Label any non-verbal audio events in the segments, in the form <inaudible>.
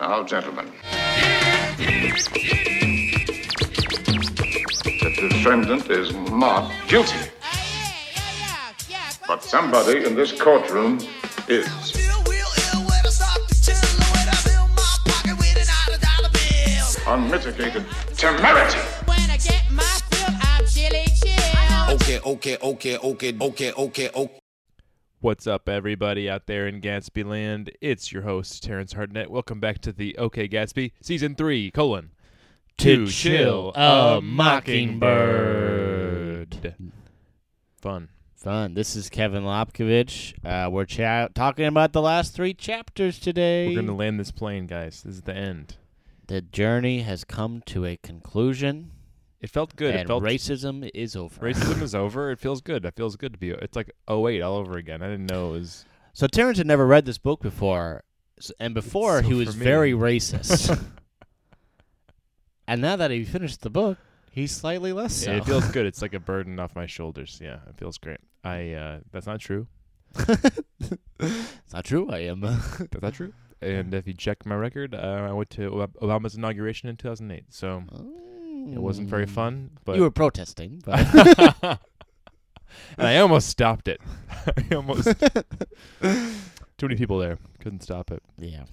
Now, gentlemen. The defendant is not guilty. But somebody in this courtroom is. Unmitigated temerity. Okay, okay, okay, okay, okay, okay, okay. What's up, everybody out there in Gatsby land? It's your host, Terrence Hartnett. Welcome back to the OK Gatsby, Season 3, colon, To Chill a Mockingbird. Fun. Fun. This is Kevin Lopkovich. Uh, we're cha- talking about the last three chapters today. We're going to land this plane, guys. This is the end. the journey has come to a conclusion, It felt good. and it felt racism is over. racism is <laughs> over. It feels good. It feels good to be. It's like 08 all over again. I didn't know it was. So Terrence had never read this book before, and before So he was very racist. <laughs> and now that he finished the book, he's slightly less so. It feels good. <laughs> It's like a burden off my shoulders. Yeah, it feels great. I. uh That's not true. it's not true. I am. That's not true. And if you check my record, uh, I went to Obama's inauguration in 2008. So it wasn't very fun. But you were protesting, but <laughs> and I almost stopped it. <laughs> I almost <laughs> too many people there. Couldn't stop it. Yeah.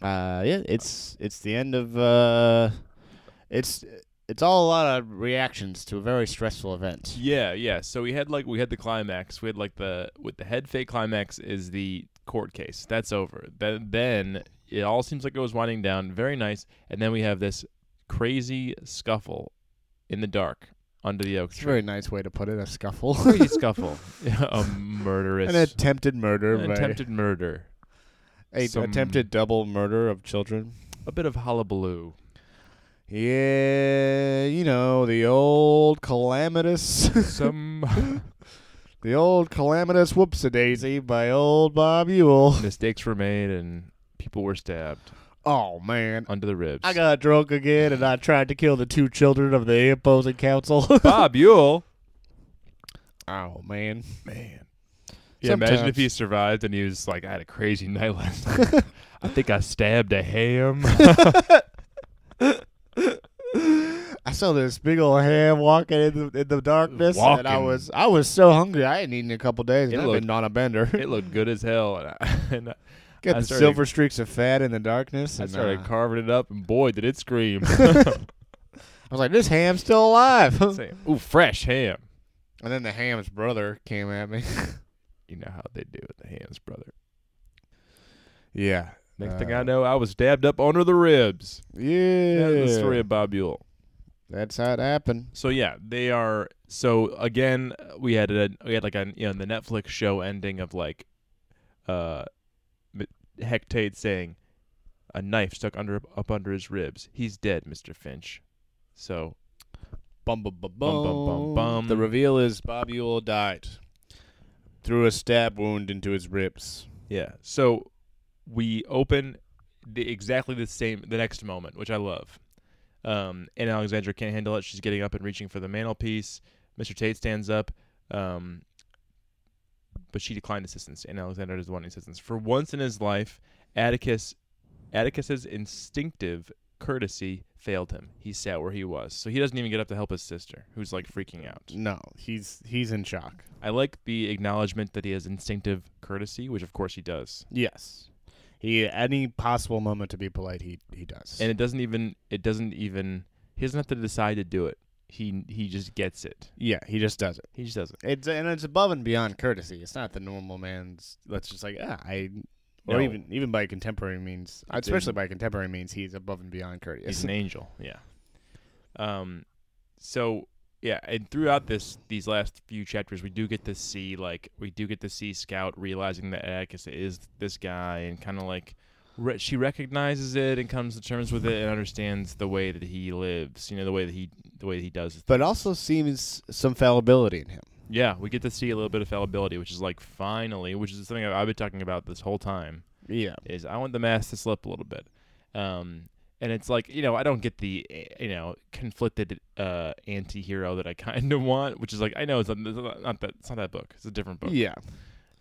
Uh yeah, it's it's the end of uh it's it's all a lot of reactions to a very stressful event. Yeah, yeah. So we had like we had the climax. We had like the with the head fake climax is the court case. That's over. Then then it all seems like it was winding down. Very nice. And then we have this crazy scuffle in the dark under the oak It's a tree. very nice way to put it, a scuffle. crazy <laughs> scuffle. a murderous An attempted murder an by attempted murder. a some- attempted double murder of children. A bit of hullabaloo. Yeah, you know, the old calamitous Some <laughs> the old calamitous whoops a daisy by old Bob Ewell. mistakes were made and people were stabbed Oh man. under the ribs. I got drunk again and I tried to kill the two children of the opposing counsel. <laughs> Bob Ewell. oh man. Man. Yeah, imagine if he survived and he was like, I had a crazy night last <laughs> night. I think I stabbed a ham. <laughs> I saw this big old ham walking in the, in the darkness, and I was I was so hungry. I hadn't eaten in a couple days, It and I've looked- been on a bender. it looked good as hell. And I, and I Got I the started- silver streaks of fat in the darkness. I And, started uh, carving it up, and boy, did it scream. <laughs> I was like, "This ham's still alive." <laughs> Ooh, fresh ham. and then the ham's brother came at me. <laughs> You know how they do it, the ham's brother. yeah. Next thing Uh, I know, I was dabbed up under the ribs. Yeah. That's the story of Bob Ewell. That's how it happened. So yeah, they are. So again, we had a we had like a you know the Netflix show ending of like, uh, Heck Tate saying, a knife stuck under up under his ribs. He's dead, Mister Finch. So Bum bum bum Bum, bum, bum, bum. The reveal is Bob Ewell died through a stab wound into his ribs. yeah, so we open the exactly the same the next moment, which I love. Um, and Alexandra can't handle it. She's getting up and reaching for the mantelpiece. Mr. Tate stands up. Um, but she declined assistance, and Alexander is wanting assistance. For once in his life, Atticus, Atticus's instinctive courtesy failed him. He sat where he was, so he doesn't even get up to help his sister, who's like freaking out. No, he's he's in shock. I like the acknowledgement that he has instinctive courtesy, which of course he does, Yes. He any possible moment to be polite, he he does. and it doesn't even it doesn't even he doesn't have to decide to do it. He he just gets it. yeah, he just does it. He just does it. It's and it's above and beyond courtesy. It's not the normal man's. Let's just like ah, I, or No. even even by contemporary means, It's especially in- by contemporary means, he's above and beyond courteous. He's an <laughs> angel. Yeah. Um. So yeah, and throughout this these last few chapters, we do get to see like we do get to see Scout realizing that Atticus is this guy, and kind of like re- she recognizes it and comes to terms with it and understands the way that he lives. You know, the way that he the way that he does. but also seems some fallibility in him. Yeah, we get to see a little bit of fallibility, which is like finally, which is something I've been talking about this whole time. Yeah. is I want the mask to slip a little bit. Um, and it's like you know I don't get the eh, you know conflicted uh, anti-hero that I <laughs> kind of want, which is like I know it's not, it's not that it's not that book. It's a different book. Yeah.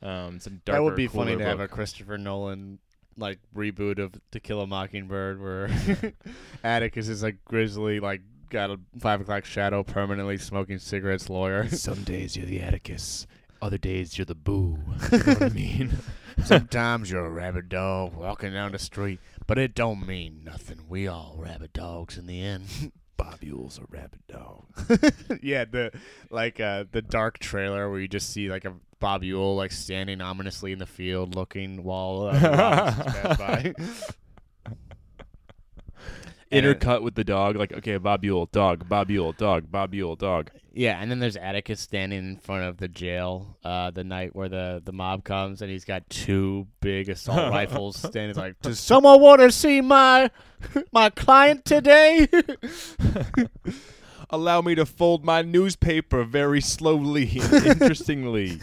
Um, it's a darker, That would be funny to have a. Christopher Nolan like reboot of To Kill a Mockingbird where <laughs> Atticus is like grizzly, like got a five o'clock shadow, permanently smoking cigarettes lawyer. <laughs> Some days you're the Atticus, other days you're the Boo. You know what I <laughs> mean? Sometimes you're a rabid dog walking down the street, but it don't mean nothing. We all rabid dogs in the end. Bob Ewell's a rabid dog. <laughs> yeah, the like uh the dark trailer where you just see like a Bob Ewell like standing ominously in the field looking while uh, by. <laughs> <laughs> Intercut with the dog, like okay, Bob Ewell, dog, Bob Ewell, dog, Bob Ewell, dog. Yeah, and then there's Atticus standing in front of the jail uh, the night where the, the mob comes, and he's got two big assault <laughs> rifles standing like, "Does <laughs> someone want to see my my client today?" <laughs> Allow me to fold my newspaper very slowly and interestingly.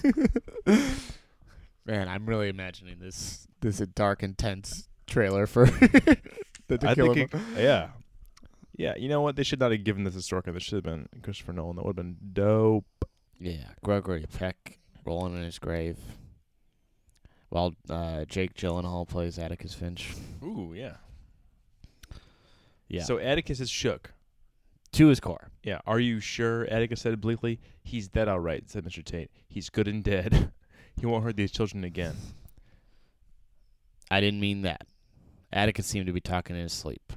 Man, I'm really imagining this this dark, intense trailer for <laughs> the To I Kill think, a it, yeah, yeah. You know what? They should not have given this to Sorkin. This should have been Christopher Nolan. That would have been dope. Yeah, Gregory Peck rolling in his grave, while uh, Jake Gyllenhaal plays Atticus Finch. Ooh, yeah. Yeah, So Atticus is shook. to his core. Yeah. Are you sure? Atticus said bleakly. He's dead, all right," said Mr. Tate. "He's good and dead. <laughs> he won't hurt these children again." I didn't mean that. Atticus seemed to be talking in his sleep.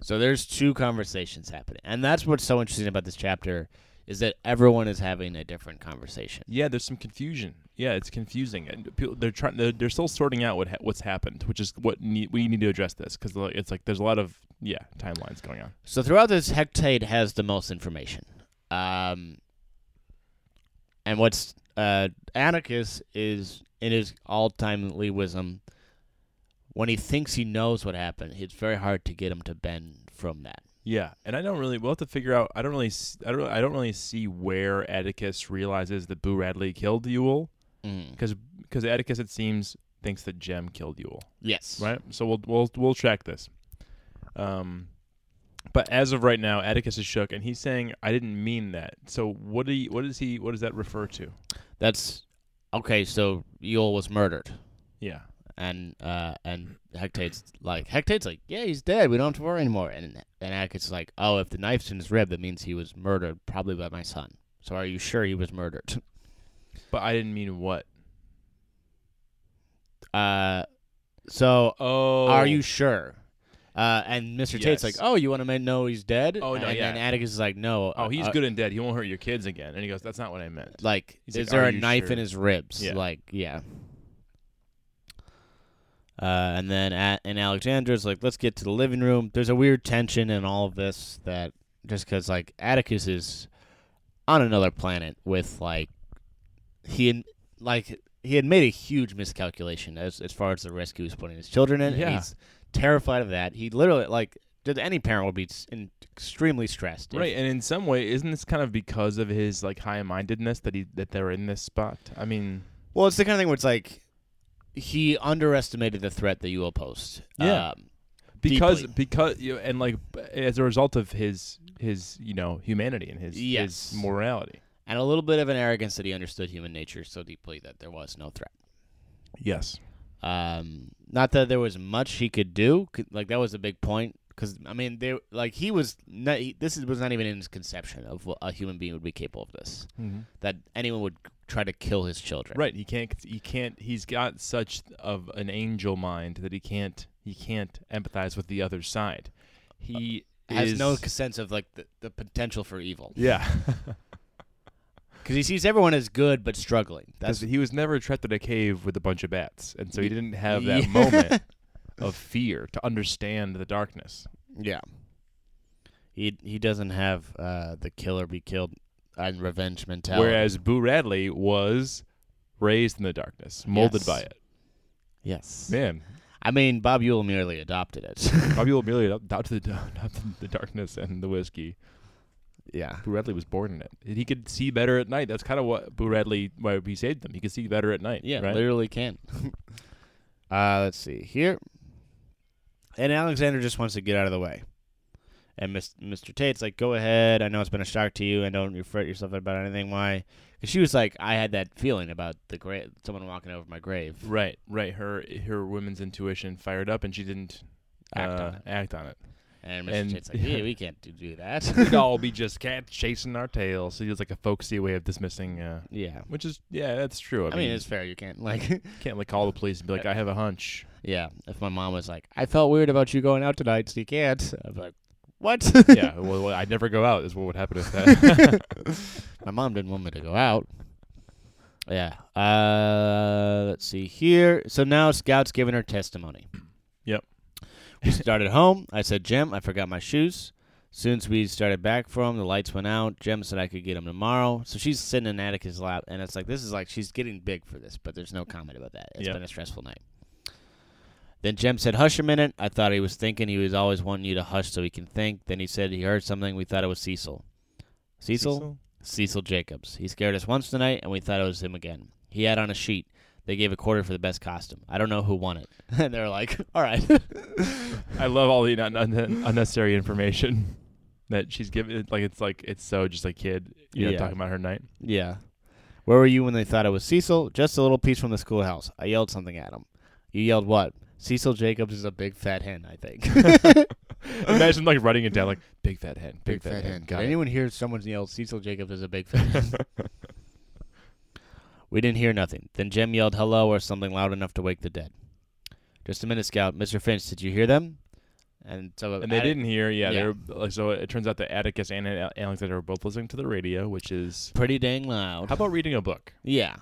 So there's two conversations happening, and that's what's so interesting about this chapter is that everyone is having a different conversation. Yeah, there's some confusion. Yeah, it's confusing, and people they're trying. They're, they're still sorting out what ha- what's happened, which is what need, we need to address this because it's like there's a lot of yeah timelines going on. So throughout this, Heck Tate has the most information. Um, and what's uh, Atticus is in his all-timely wisdom. When he thinks he knows what happened, it's very hard to get him to bend from that. Yeah, and I don't really. We'll have to figure out. I don't really. I don't. I don't really see where Atticus realizes that Boo Radley killed Ewell Mm. because because Atticus it seems thinks that Jem killed Ewell. Yes. right? So we'll we'll we'll track this. Um, but as of right now, Atticus is shook, and he's saying, "I didn't mean that." So what do you, what does he what does that refer to? That's okay. So Ewell was murdered. Yeah, and uh and Heck Tate's like Heck Tate's like, yeah, he's dead. We don't have to worry anymore. And and Atticus is like, oh, if the knife's in his rib, that means he was murdered, probably by my son. So are you sure he was murdered? but I didn't mean what. Uh, so Oh, are you sure? Uh, and Mr. Tate's like, oh, you want to know he's dead? Oh, no, and yeah. then Atticus is like, no. Oh, he's uh, good and dead. He won't hurt your kids again. And he goes, "That's not what I meant." Like, He's is like, there "Are a you knife sure?" in his ribs? Yeah. Like, yeah. Uh, and then at, and Alexandra's like, let's get to the living room. There's a weird tension in all of this that just because like Atticus is on another planet with like he had, like he had made a huge miscalculation as as far as the risk he was putting his children in. Yeah. he's terrified of that. He literally like any parent would be in, extremely stressed. Right, and in some way, isn't this kind of because of his like high-mindedness that he that they're in this spot? I mean, Well, it's the kind of thing where it's like he underestimated the threat that you will post. Yeah. Um, because Deeply. because you know, and like as a result of his his you know humanity and his Yes. his morality. and a little bit of an arrogance that he understood human nature so deeply that there was no threat. Yes. Um, not that there was much he could do. Like that was a big point. Because I mean, there like he was. Not, he, this is, was not even in his conception of what a human being would be capable of this. That anyone would try to kill his children. Right. He can't. He can't. He's got such of an angel mind that he can't. He can't empathize with the other side. He Has is, no sense of like the, the potential for evil. Yeah. <laughs> Because he sees everyone as good but struggling. That's That's he was never trapped in a cave with a bunch of bats, and so he didn't have that yeah. moment <laughs> of fear to understand the darkness. Yeah. He he doesn't have uh, the killer be killed and revenge mentality. Whereas Boo Radley was raised in the darkness, molded Yes. by it. yes, Man, I mean Bob Ewell merely adopted it. <laughs> Bob Ewell merely <laughs> adopted the, <laughs> adopted the darkness and the whiskey. yeah. Boo Radley was born in it. He could see better at night. That's kind of what Boo Radley, why he saved them. He could see better at night. Yeah, right? literally can. uh, let's see here. And Alexander just wants to get out of the way. And Mr. Tate's like, "Go ahead. I know it's been a shock to you, and don't fret yourself about anything. Why? Because she was like, "I had that feeling about the grave, someone walking over my grave." Right, right. Her her women's intuition fired up, and she didn't Act uh, on it. act on it. And Mr. And- Tate's like, "Yeah, <laughs> we can't do, do that." <laughs> We'd all be <laughs> just cats chasing our tails. So was like a folksy way of dismissing, uh, yeah. which is yeah, that's true. I, I mean, it's fair. You can't like, can't like call the police and be like, I have a hunch. yeah. If my mom was like, "I felt weird about you going out tonight, so you can't," I'd be like, "What?" <laughs> yeah, <laughs> well, I'd never go out. Is what would happen if that. <laughs> My mom didn't want me to go out. Yeah. Uh, let's see here. So now Scout's giving her testimony. Yep. We started home. I said, Jem, I forgot my shoes. Soon as we started back from, the lights went out. Jem said I could get them tomorrow. So she's sitting in Atticus' lap, and it's like this is like she's getting big for this, but there's no comment about that. It's Yeah. been a stressful night. Then Jem said, "Hush a minute." I thought he was thinking. He was always wanting you to hush so he can think. Then he said he heard something. We thought it was Cecil. Cecil? Cecil Jacobs. He scared us once tonight, and we thought it was him again. He had on a sheet. They gave a quarter for the best costume. I don't know who won it. <laughs> and they're like, all right. <laughs> I love all the un- un- unnecessary information that she's giving. Like it's like it's so just a kid, you know, Yeah. talking about her night. yeah. Where were you when they thought it was Cecil? Just a little piece from the schoolhouse. I yelled something at him. You yelled what? Cecil Jacobs is a big fat hen, I think. <laughs> Imagine like writing it down like big fat hen, big, fat, hen. Did Got it. anyone hear someone yell Cecil Jacobs is a big fat hen? <laughs> we didn't hear nothing. Then Jem yelled hello or something loud enough to wake the dead. Just a minute, Scout. Mr. Finch, did you hear them? And so And they Attic- didn't hear. Yeah, Yeah. they were like so. It turns out that Atticus and Al- Alexander were both listening to the radio, which is. pretty dang loud. How about reading a book? yeah.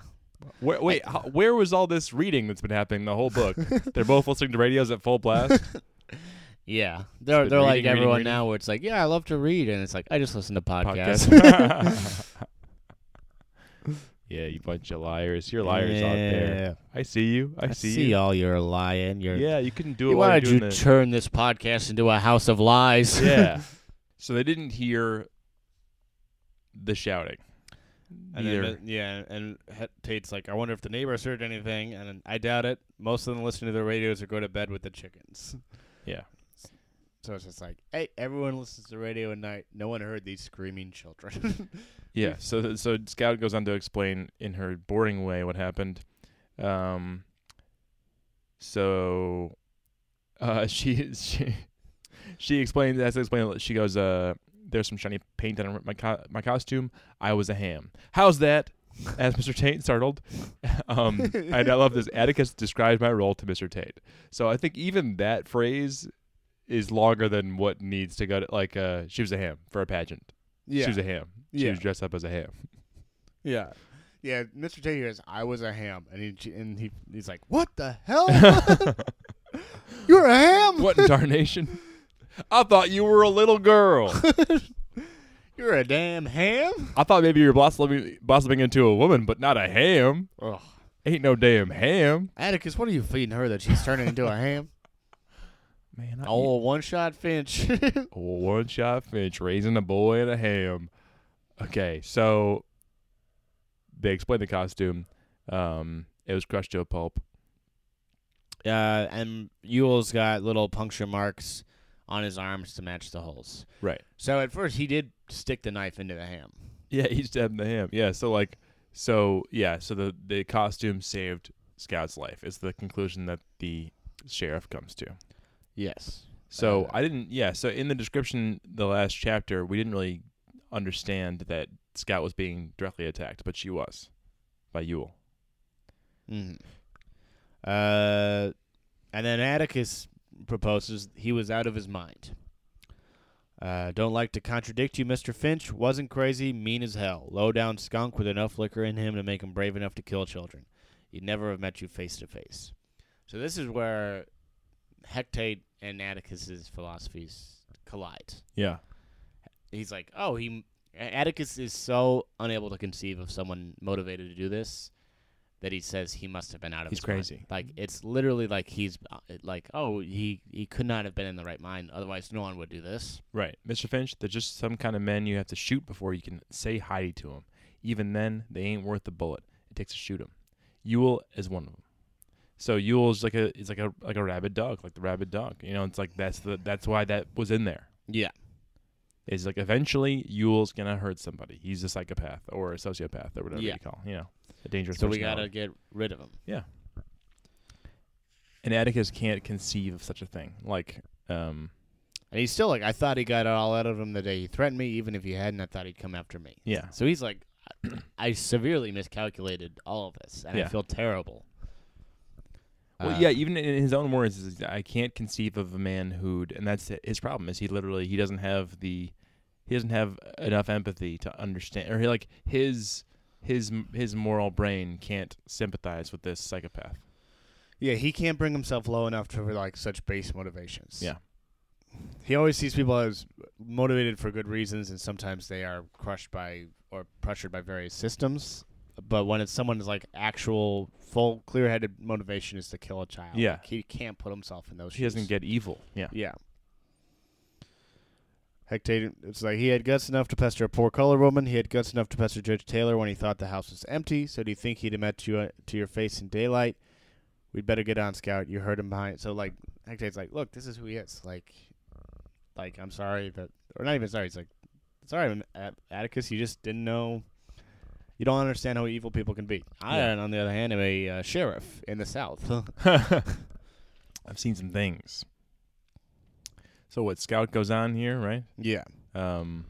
Where, wait, how, where was all this reading that's been happening the whole book? <laughs> They're both listening to radios at full blast. <laughs> Yeah, they're they're like reading, reading, everyone reading. now, where it's like, yeah, I love to read, and it's like I just listen to podcasts. Podcast. <laughs> yeah, you bunch of liars. You're liars out there. I see you. I, I see, see, you. all you're lying. You're Yeah, you couldn't do it why did you the- turn this podcast into a house of lies? Yeah. so they didn't hear the shouting. And Neither. then, yeah, and Tate's like, I wonder if the neighbors heard anything, and I doubt it. Most of them listen to the radios or go to bed with the chickens. yeah. So it's just like, hey, everyone listens to the radio at night. No one heard these screaming children. <laughs> Yeah. So th- so Scout goes on to explain in her boring way what happened. Um. So, uh, <laughs> she she she explained as I explained. She goes, uh, there's some shiny paint on my co- my costume. I was a ham. How's that? Asked Mr. Tate, startled. <laughs> um, and I love this. Atticus described my role to Mr. Tate. So I think even that phrase is longer than what needs to go. To, like, uh, she was a ham for a pageant. yeah. She was a ham. She Yeah. was dressed up as a ham. yeah. Yeah, Mr. Tate hears, I was a ham. And, he, and he he's like, what the hell? <laughs> <laughs> You're a ham? What in tarnation? I thought you were a little girl. <laughs> You're a damn ham? I thought maybe you were blossoming, blossoming into a woman, but not a ham. Ugh. Ain't no damn ham. Atticus, what are you feeding her that she's turning into a ham? Man, I Oh, one shot Finch. <laughs> one shot Finch raising a boy and a ham. Okay, so they explained the costume. Um, it was crushed to a pulp. uh, and Ewell's got little puncture marks on his arms to match the holes. Right. So at first he did stick the knife into the ham. Yeah, he stabbed the ham. Yeah, so like, so yeah, so the the costume saved Scout's life. Is the conclusion that the sheriff comes to. Yes. So Uh, I didn't. Yeah. So in the description, the last chapter, we didn't really understand that Scout was being directly attacked, but she was by Ewell. hmm Uh, and then Atticus proposes he was out of his mind. Uh, don't like to contradict you, Mr. Finch. Wasn't crazy, mean as hell. Low down skunk with enough liquor in him to make him brave enough to kill children. He'd never have met you face to face. So this is where Heck Tate and Atticus's philosophies collide. Yeah. He's like, oh, he Atticus is so unable to conceive of someone motivated to do this that he says he must have been out of He's his mind. crazy. Like it's literally like he's uh, like, oh, he he could not have been in the right mind. Otherwise, no one would do this. Right, Mr. Finch. They're just some kind of men you have to shoot before you can say hi to them. Even then, they ain't worth the bullet. It takes to shoot them. Ewell is one of them. So Ewell's like a is like a like a rabid dog, like the rabid dog. You know, it's like that's the that's why that was in there. Yeah. is like eventually Ewell's gonna hurt somebody. He's a psychopath or a sociopath or whatever Yeah. you call, you know, a dangerous. So we gotta get rid of him. Yeah. And Atticus can't conceive of such a thing. Like, um, And he's still like, I thought he got it all out of him the day he threatened me. Even if he hadn't, I thought he'd come after me. yeah, So he's like, <clears throat> I severely miscalculated all of this, and Yeah. I feel terrible. Well, Uh, yeah, even in his own words, I can't conceive of a man who'd, and that's his problem. Is he literally he doesn't have the, he doesn't have enough empathy to understand, or he like his his his moral brain can't sympathize with this psychopath. Yeah, he can't bring himself low enough to like such base motivations. Yeah. He always sees people as motivated for good reasons, and sometimes they are crushed by or pressured by various systems. But when it's someone's like actual, full, clear-headed motivation is to kill a child, Yeah. like, he can't put himself in those. He doesn't get evil. Yeah, Yeah. Heck Tate, it's like he had guts enough to pester a poor color woman. He had guts enough to pester Judge Taylor when he thought the house was empty. So do you think he'd have met you uh, to your face in daylight? We'd better get on, Scout. You heard him behind. So like Heck Tate's like, look, this is who he is. Like, like I'm sorry that, or not even sorry. He's like, sorry, Atticus. You just didn't know. You don't understand how evil people can be. I, Yeah. on the other hand, am a uh, sheriff in the South. <laughs> I've seen some things. So what? Scout goes on here, right? yeah. Um,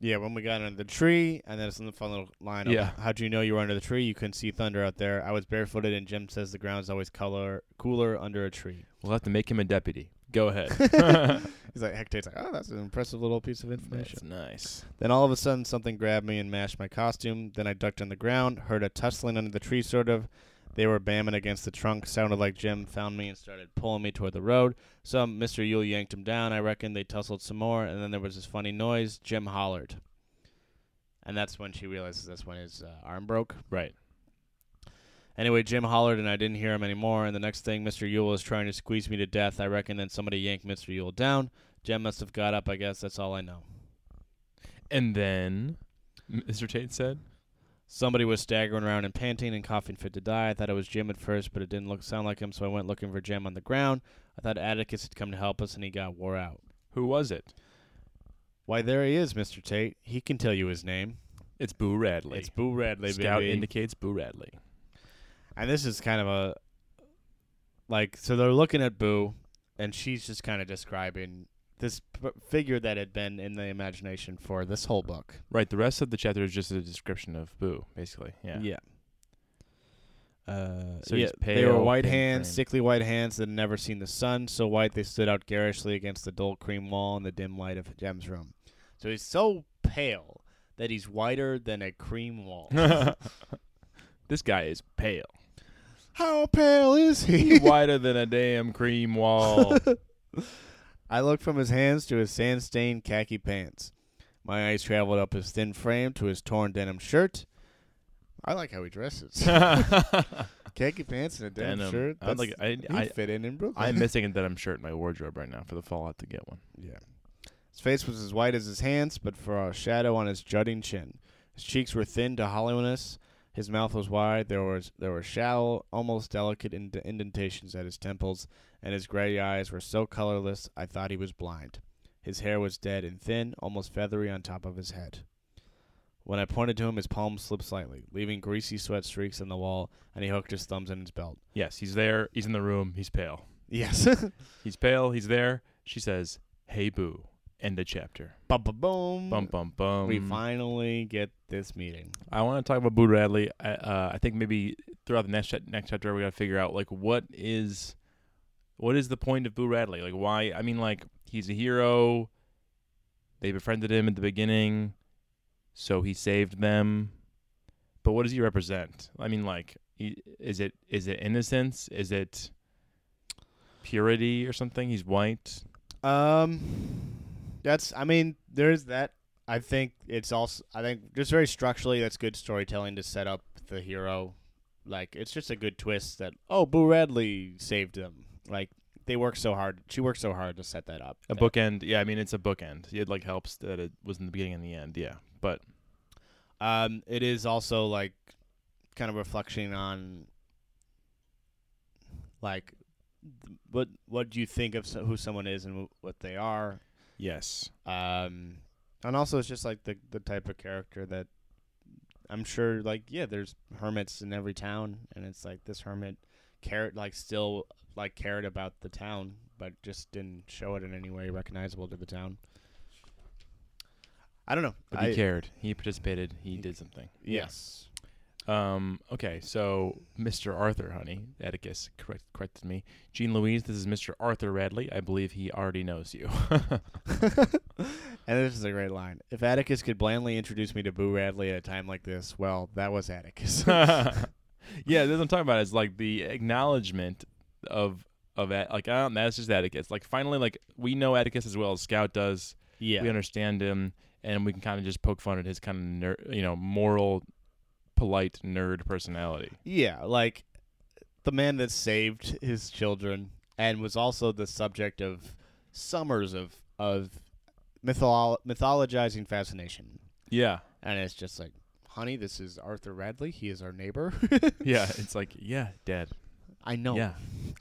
Yeah, when we got under the tree, and then it's in the fun little line. Of, Yeah. How'd you know you were under the tree? You couldn't see thunder out there. I was barefooted, and Jem says the ground's always color cooler under a tree. we'll have to make him a deputy. Go ahead. <laughs> <laughs> He's like, Heck Tate's like, oh, that's an impressive little piece of information. That's nice. Then all of a sudden, something grabbed me and mashed my costume. Then I ducked on the ground, heard a tussling under the tree, sort of. They were bamming against the trunk. Sounded like Jem found me and started pulling me toward the road. Some Mr. Ewell yanked him down. I reckon they tussled some more, and then there was this funny noise. Jem hollered. And that's when she realizes that's when his uh, arm broke. Right. Anyway, Jem hollered, and I didn't hear him anymore. And the next thing, Mr. Ewell was trying to squeeze me to death. I reckon then somebody yanked Mr. Ewell down. Jem must have got up, I guess. That's all I know. And then Mr. Tate said, Somebody was staggering around and panting and coughing fit to die. I thought it was Jem at first, but it didn't look sound like him, so I went looking for Jem on the ground. I thought Atticus had come to help us, and he got wore out. "Who was it? Why, there he is, Mr. Tate. He can tell you his name. It's Boo Radley." It's Boo Radley, Scout baby. indicates Boo Radley. and this is kind of a like so they're looking at Boo, and she's just kind of describing this p- figure that had been in the imagination for this whole book. Right. The rest of the chapter is just a description of Boo, basically. Yeah. Yeah. Uh, So yeah, he's they were white hands, framed. sickly white hands that had never seen the sun. So white they stood out garishly against the dull cream wall in the dim light of Jem's room. So he's so pale that he's whiter than a cream wall. <laughs> <laughs> this guy is pale. How pale is he? He's whiter than a damn cream wall. <laughs> I looked from his hands to his sand-stained khaki pants. My eyes traveled up his thin frame to his torn denim shirt. I like how he dresses. <laughs> <laughs> khaki pants and a denim, Denim. shirt. I'd like- I- I- fit in in Brooklyn. I'm missing a <laughs> denim shirt in my wardrobe right now for the fall. I have to get one. Yeah. His face was as white as his hands, but for a shadow on his jutting chin. His cheeks were thin to hollowness. His mouth was wide. There was there were shallow, almost delicate ind- indentations at his temples, and his gray eyes were so colorless I thought he was blind. His hair was dead and thin, almost feathery on top of his head. When I pointed to him, his palms slipped slightly, leaving greasy sweat streaks on the wall, and he hooked his thumbs in his belt. Yes, he's there. He's in the room. He's pale. Yes. <laughs> He's pale. He's there. She says, "Hey, Boo." End of chapter. bum, bum, boom. Bum bum bum. We finally get this meeting. I want to talk about Boo Radley. I, uh, I think maybe throughout the next next chapter we got to figure out like what is what is the point of Boo Radley? Like why? I mean, like he's a hero. They befriended him at the beginning, so he saved them. But what does he represent? I mean, like, is it is it innocence? Is it purity or something? He's white. Um, that's. I mean, there's that. I think it's also. I think just very structurally, that's good storytelling to set up the hero. Like it's just a good twist that oh, Boo Radley saved him. Like they work so hard. She worked so hard to set that up. A bookend. Yeah, I mean, it's a bookend. It like helps that it was in the beginning and the end. Yeah, but Um, it is also like kind of reflection on like th- what what do you think of so, who someone is and wh- what they are. Yes. Um, and also it's just like the the type of character that I'm sure like yeah, there's hermits in every town, and it's like this hermit cared like still like cared about the town, but just didn't show it in any way recognizable to the town. I don't know. But he cared. He participated. He did something. Yes. Um, okay, so Mr. Arthur, honey, Atticus correct, corrected me. Jean Louise, this is Mr. Arthur Radley. I believe he already knows you. <laughs> And this is a great line. If Atticus could blandly introduce me to Boo Radley at a time like this, well, that was Atticus. <laughs> <laughs> yeah, that's what I'm talking about. Is like the acknowledgement of of like I don't, that's just Atticus. Like finally, like we know Atticus as well as Scout does. yeah. We understand him, and we can kind of just poke fun at his kind of ner- you know moral, polite nerd personality. Yeah, like the man that saved his children and was also the subject of summers of of mytholo- mythologizing fascination. Yeah, And it's just like, honey, this is Arthur Radley. He is our neighbor. <laughs> yeah. <laughs> It's like yeah, Dad. I know. Yeah,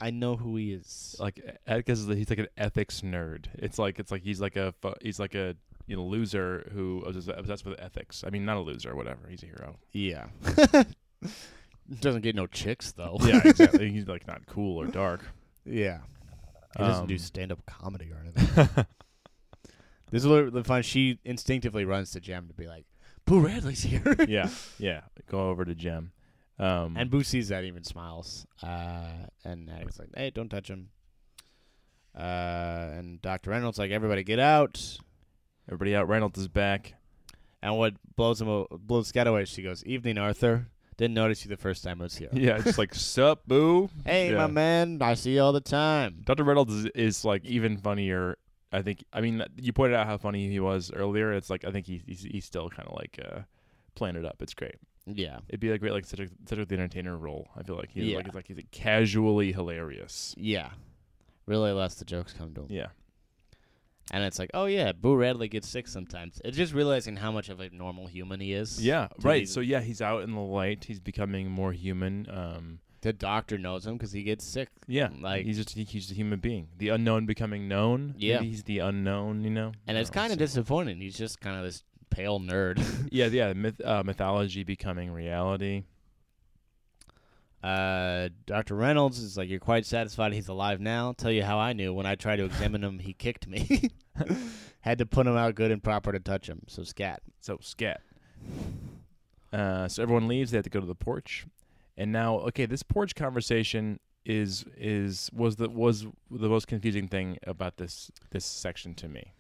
I know who he is. like is he's like an ethics nerd. It's like it's like he's like a fu- he's like a you know loser who is obsessed with ethics. I mean, not a loser, whatever. He's a hero. Yeah. <laughs> Doesn't get no chicks though. Yeah, exactly. he's like not cool or dark. Yeah. He doesn't do Um, stand up comedy or anything. this is what the fun. She instinctively runs to Jem to be like, Boo Radley's here. <laughs> yeah, yeah. Go over to Jem. Um, And Boo sees that, even smiles. Uh, and Atticus like, hey, don't touch him. Uh, and Dr. Reynolds like, everybody get out. everybody out. Reynolds is back. And what blows him, o- blows Scout away, she goes, evening, Arthur. Didn't notice you the first time I was here. Yeah, just like <laughs> sup, boo. Hey, Yeah. my man, I see you all the time. Dr. Reynolds is, is like even funnier. I think. I mean, you pointed out how funny he was earlier. It's like I think he, he's he's still kind of like uh, playing it up. It's great. Yeah. It'd be a great like Cedric, Cedric the Entertainer role. I feel like he's Yeah. like he's like he's casually hilarious. Yeah. Really lets the jokes come to him. Yeah. And it's like, oh yeah, Boo Radley gets sick sometimes. It's just realizing how much of a normal human he is. Yeah, right. So yeah, he's out in the light. He's becoming more human. Um, The doctor knows him because he gets sick. yeah, Like- he's just he's just a human being. The unknown becoming known. Yeah. Maybe he's the unknown. You know, And it's kind of disappointing. He's just kind of this pale nerd. <laughs> yeah, yeah. Myth, uh, mythology becoming reality. Uh, Dr. Reynolds is like, You're quite satisfied he's alive now. Tell you how I knew. When I tried to examine him, he kicked me. <laughs> Had to put him out good and proper to touch him. So scat. So scat. Uh, so everyone leaves. They have to go to the porch, and now okay, this porch conversation is is was the was the most confusing thing about this this section to me.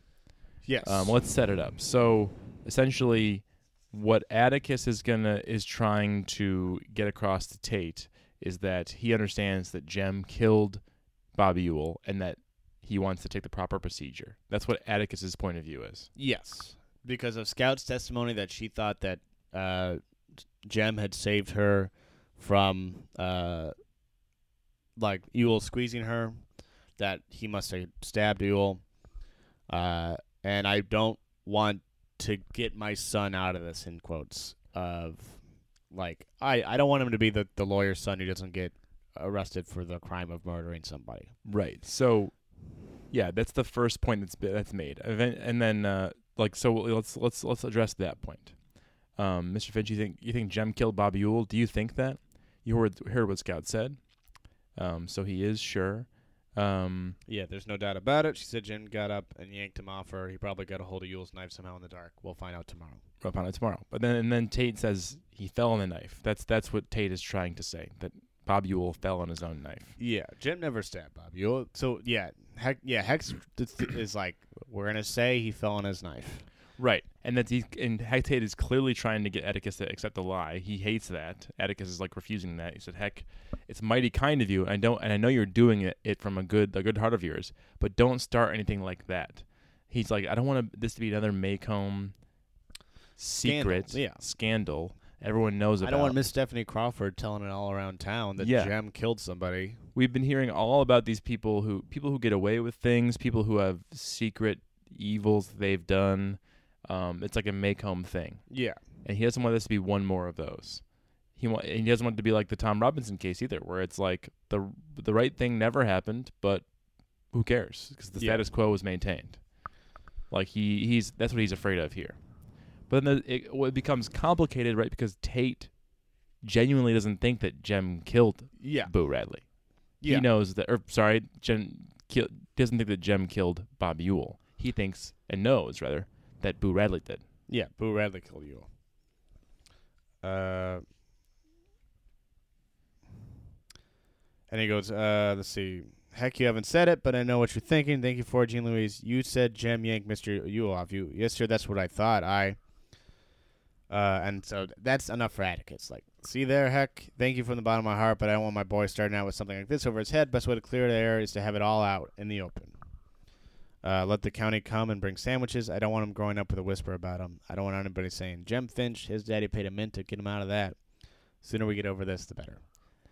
Yes. Um, let's set it up. So essentially, what Atticus is gonna is trying to get across to Tate is that he understands that Jem killed Bobby Ewell and that he wants to take the proper procedure. That's what Atticus's point of view is. Yes, because of Scout's testimony that she thought that uh, Jem had saved her from uh, like Ewell squeezing her, that he must have stabbed Ewell, uh, and I don't want to get my son out of this in quotes of like I I don't want him to be the the lawyer's son who doesn't get arrested for the crime of murdering somebody. Right. So, yeah, that's the first point that's that's made, and then, uh, like so let's let's let's address that point. Um, Mr. Finch, you think you think Jem killed Bobby Ewell? Do you think that? You heard heard what Scout said. Um, so he is sure. Um, Yeah, there's no doubt about it. She said Jem got up and yanked him off her. He probably got a hold of Ewell's knife somehow in the dark. We'll find out tomorrow. we'll find out tomorrow. But then and then Tate says he fell on the knife. That's that's what Tate is trying to say. That Bob Ewell fell on his own knife. Yeah, Jem never stabbed Bob Ewell. So yeah, Heck, yeah, Heck's is like we're gonna say he fell on his knife. Right, and that he and Tate is clearly trying to get Atticus to accept the lie. He hates that. Atticus is like refusing that. He said, "Heck, it's mighty kind of you. And I don't, and I know you're doing it, it from a good, a good heart of yours. But don't start anything like that." He's like, "I don't want this to be another Maycomb secret Scandal, yeah. scandal. Everyone knows about." I don't want Miss Stephanie Crawford telling it all around town that Yeah. Jem killed somebody. We've been hearing all about these people who people who get away with things, people who have secret evils they've done. Um, it's like a Maycomb thing. Yeah, and he doesn't want this to be one more of those. He want, and he doesn't want it to be like the Tom Robinson case either, where it's like the the right thing never happened, but who cares? Because the Yeah. status quo was maintained. Like he he's that's what he's afraid of here. But then the, it, well, it becomes complicated, right? Because Tate genuinely doesn't think that Jem killed Yeah. Boo Radley. Yeah. He knows that, or sorry, Jem kill, doesn't think that Jem killed Bob Ewell. He thinks and knows rather that Boo Radley did. Yeah, Boo Radley killed you. Uh, and he goes, uh, let's see. Heck, you haven't said it, but I know what you're thinking. Thank you for it, Jean Louise. You said Jem Yank Mr. Ewell off you. Yes, sir, that's what I thought. I. Uh, and so that's enough for Atticus. Like, see there, heck, thank you from the bottom of my heart, but I don't want my boy starting out with something like this over his head. Best way to clear the air is to have it all out in the open. Uh, let the county come and bring sandwiches. I don't want him growing up with a whisper about him. I don't want anybody saying, Jem Finch, his daddy paid a mint to get him out of that. Sooner we get over this, the better.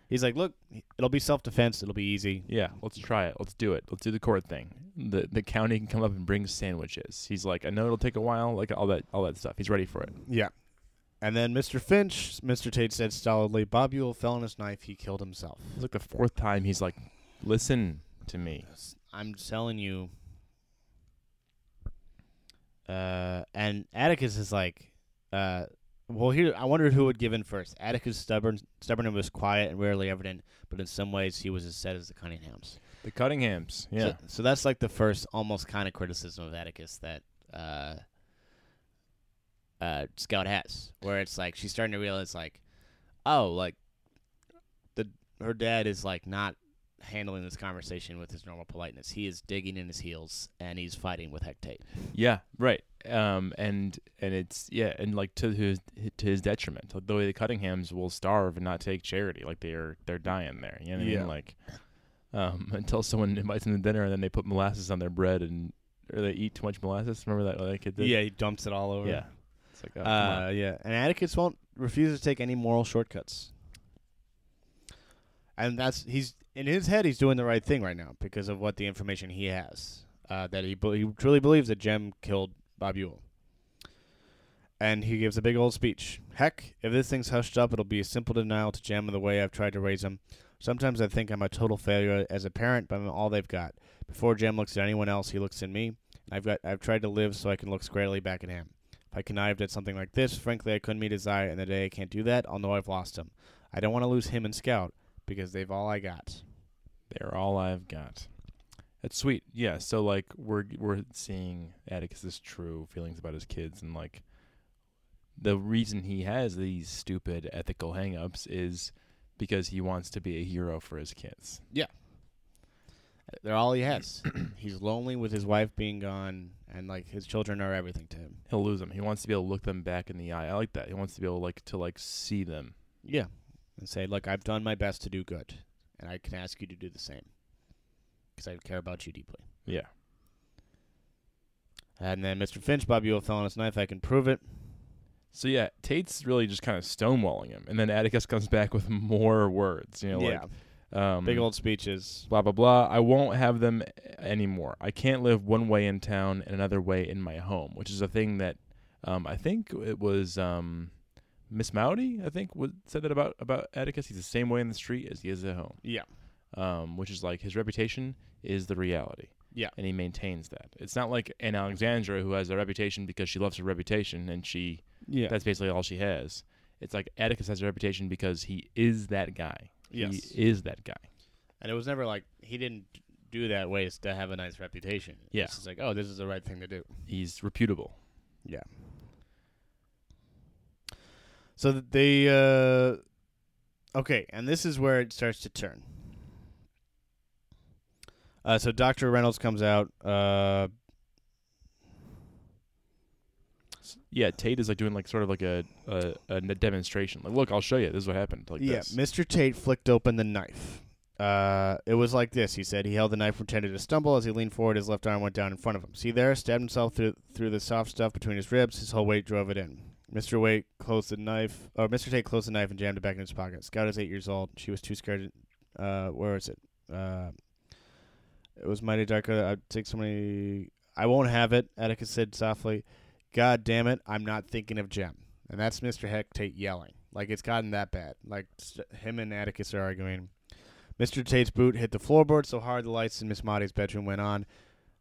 He's like, look, it'll be self defense. It'll be easy. Yeah, let's try it. Let's do it. Let's do the court thing. The the county can come up and bring sandwiches. He's like, I know it'll take a while, like all that all that stuff. He's ready for it. Yeah. And then Mr. Finch, Mr. Tate said stolidly, Bob Ewell fell on his knife. He killed himself. It's like the fourth time he's like, listen to me. I'm telling you. Uh, and Atticus is like, uh, well, here I wondered who would give in first. Atticus stubborn, stubborn and was quiet and rarely evident, but in some ways he was as set as the Cunninghams. The Cunninghams. Yeah. So, so that's like the first almost kind of criticism of Atticus that uh, uh, Scout has, where it's like she's starting to realize like, oh, like the her dad is like not handling this conversation with his normal politeness. He is digging in his heels and he's fighting with Heck Tate. Yeah, right. Um, and and it's yeah, and like to his to his detriment. The way the Cunninghams will starve and not take charity, like they're they're dying there. You know what I mean? Like, um, <laughs> until someone invites them to dinner and then they put molasses on their bread and or they eat too much molasses. Remember that like kid did? Yeah, he dumps it all over. yeah. It's like oh. Uh, yeah, and Atticus won't refuse to take any moral shortcuts. And that's he's in his head. He's doing the right thing right now because of what the information he has. Uh, that he be- he truly believes that Jem killed Bob Ewell. And he gives a big old speech. Heck, if this thing's hushed up, it'll be a simple denial to Jem of the way I've tried to raise him. Sometimes I think I'm a total failure as a parent, but I'm all they've got. Before Jem looks at anyone else, he looks at me. I've got I've tried to live so I can look squarely back at him. If I connived at something like this, frankly, I couldn't meet his eye, and the day I can't do that, I'll know I've lost him. I don't want to lose him and Scout because they've all I got. They're all I've got. That's sweet. Yeah. So like we're we're seeing Atticus's true feelings about his kids and like the reason he has these stupid ethical hangups is because he wants to be a hero for his kids. Yeah. They're all he has. <clears throat> He's lonely with his wife being gone, and like his children are everything to him. He'll lose them. He wants to be able to look them back in the eye. I like that. He wants to be able like to like see them. Yeah, and say, look, I've done my best to do good, and I can ask you to do the same because I care about you deeply. Yeah. And then Mr. Finch, Bob Ewell fell on his knife. I can prove it. So yeah, Tate's really just kind of stonewalling him, and then Atticus comes back with more words. You know, yeah, like um, big old speeches. blah blah blah. I won't have them anymore. I can't live one way in town and another way in my home, which is a thing that um, I think it was um, Miss Maudie. I think would, said that about about Atticus. He's the same way in the street as he is at home, Yeah, um, which is like his reputation is the reality. Yeah. and he maintains that. It's not like an Alexandra who has a reputation because she loves her reputation and she yeah, that's basically all she has. It's like Atticus has a reputation because he is that guy. Yes. He is that guy. and it was never like he didn't do that ways to have a nice reputation. Yeah. it's like, oh, this is the right thing to do. He's reputable. Yeah. So they uh okay, and this is where it starts to turn. Uh, so Dr. Reynolds comes out. Uh, Yeah, Tate is like doing like sort of like a a, a demonstration. Like, look, I'll show you. This is what happened. Like yeah, this. Mr. Tate flicked open the knife. Uh, it was like this. He said he held the knife, pretended to stumble as he leaned forward. His left arm went down in front of him. See there, stabbed himself through through the soft stuff between his ribs. His whole weight drove it in. Mr. Waite closed the knife, or Mr. Tate closed the knife and jammed it back in his pocket. Scout is eight years old. She was too scared. To, uh, where is it? Uh, it was mighty dark. uh, I'd take so many. I won't have it. Atticus said softly. God damn it! I'm not thinking of Jem. And that's Mr. Heck Tate yelling. Like it's gotten that bad. Like him and Atticus are arguing. Mr. Tate's boot hit the floorboard so hard the lights in Miss Maudie's bedroom went on.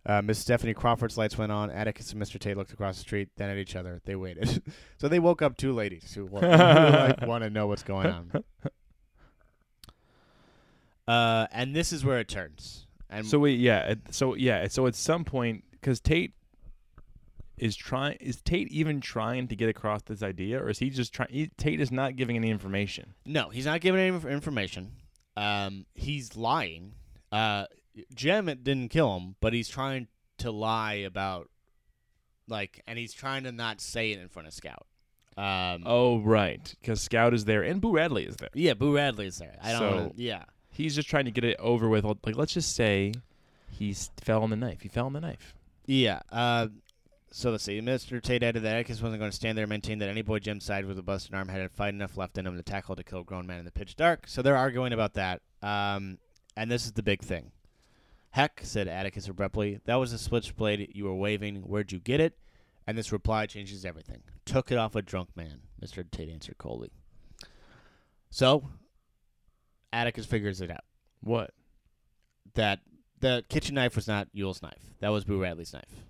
Uh, Miss Stephanie Crawford's lights went on. Atticus and Mr. Tate looked across the street, then at each other. They waited. <laughs> so they woke up two ladies who, who like, <laughs> want to know what's going on. Uh, and this is where it turns. And So wait, yeah. So yeah. So at some point, because Tate is trying, is Tate even trying to get across this idea, or is he just trying? Tate is not giving any information. no, he's not giving any inf- information. Um, he's lying. Uh, Jem didn't kill him, but he's trying to lie about, like, and he's trying to not say it in front of Scout. Um, Oh right, because Scout is there and Boo Radley is there. yeah, Boo Radley is there. I don't. So- wanna, yeah. He's just trying to get it over with. Like let's just say he fell on the knife. He fell on the knife. Yeah. Uh, so let's see. Mr. Tate added that Atticus wasn't going to stand there and maintain that any boy Jem side with a busted arm had a fight enough left in him to tackle to kill a grown man in the pitch dark. So they're arguing about that. Um, and this is the big thing. Heck, said Atticus abruptly, that was a switchblade you were waving. Where'd you get it? And this reply changes everything. Took it off a drunk man, Mr. Tate answered coldly. So, Atticus figures it out What? that the kitchen knife was not Ewell's knife. That was Boo Radley's knife.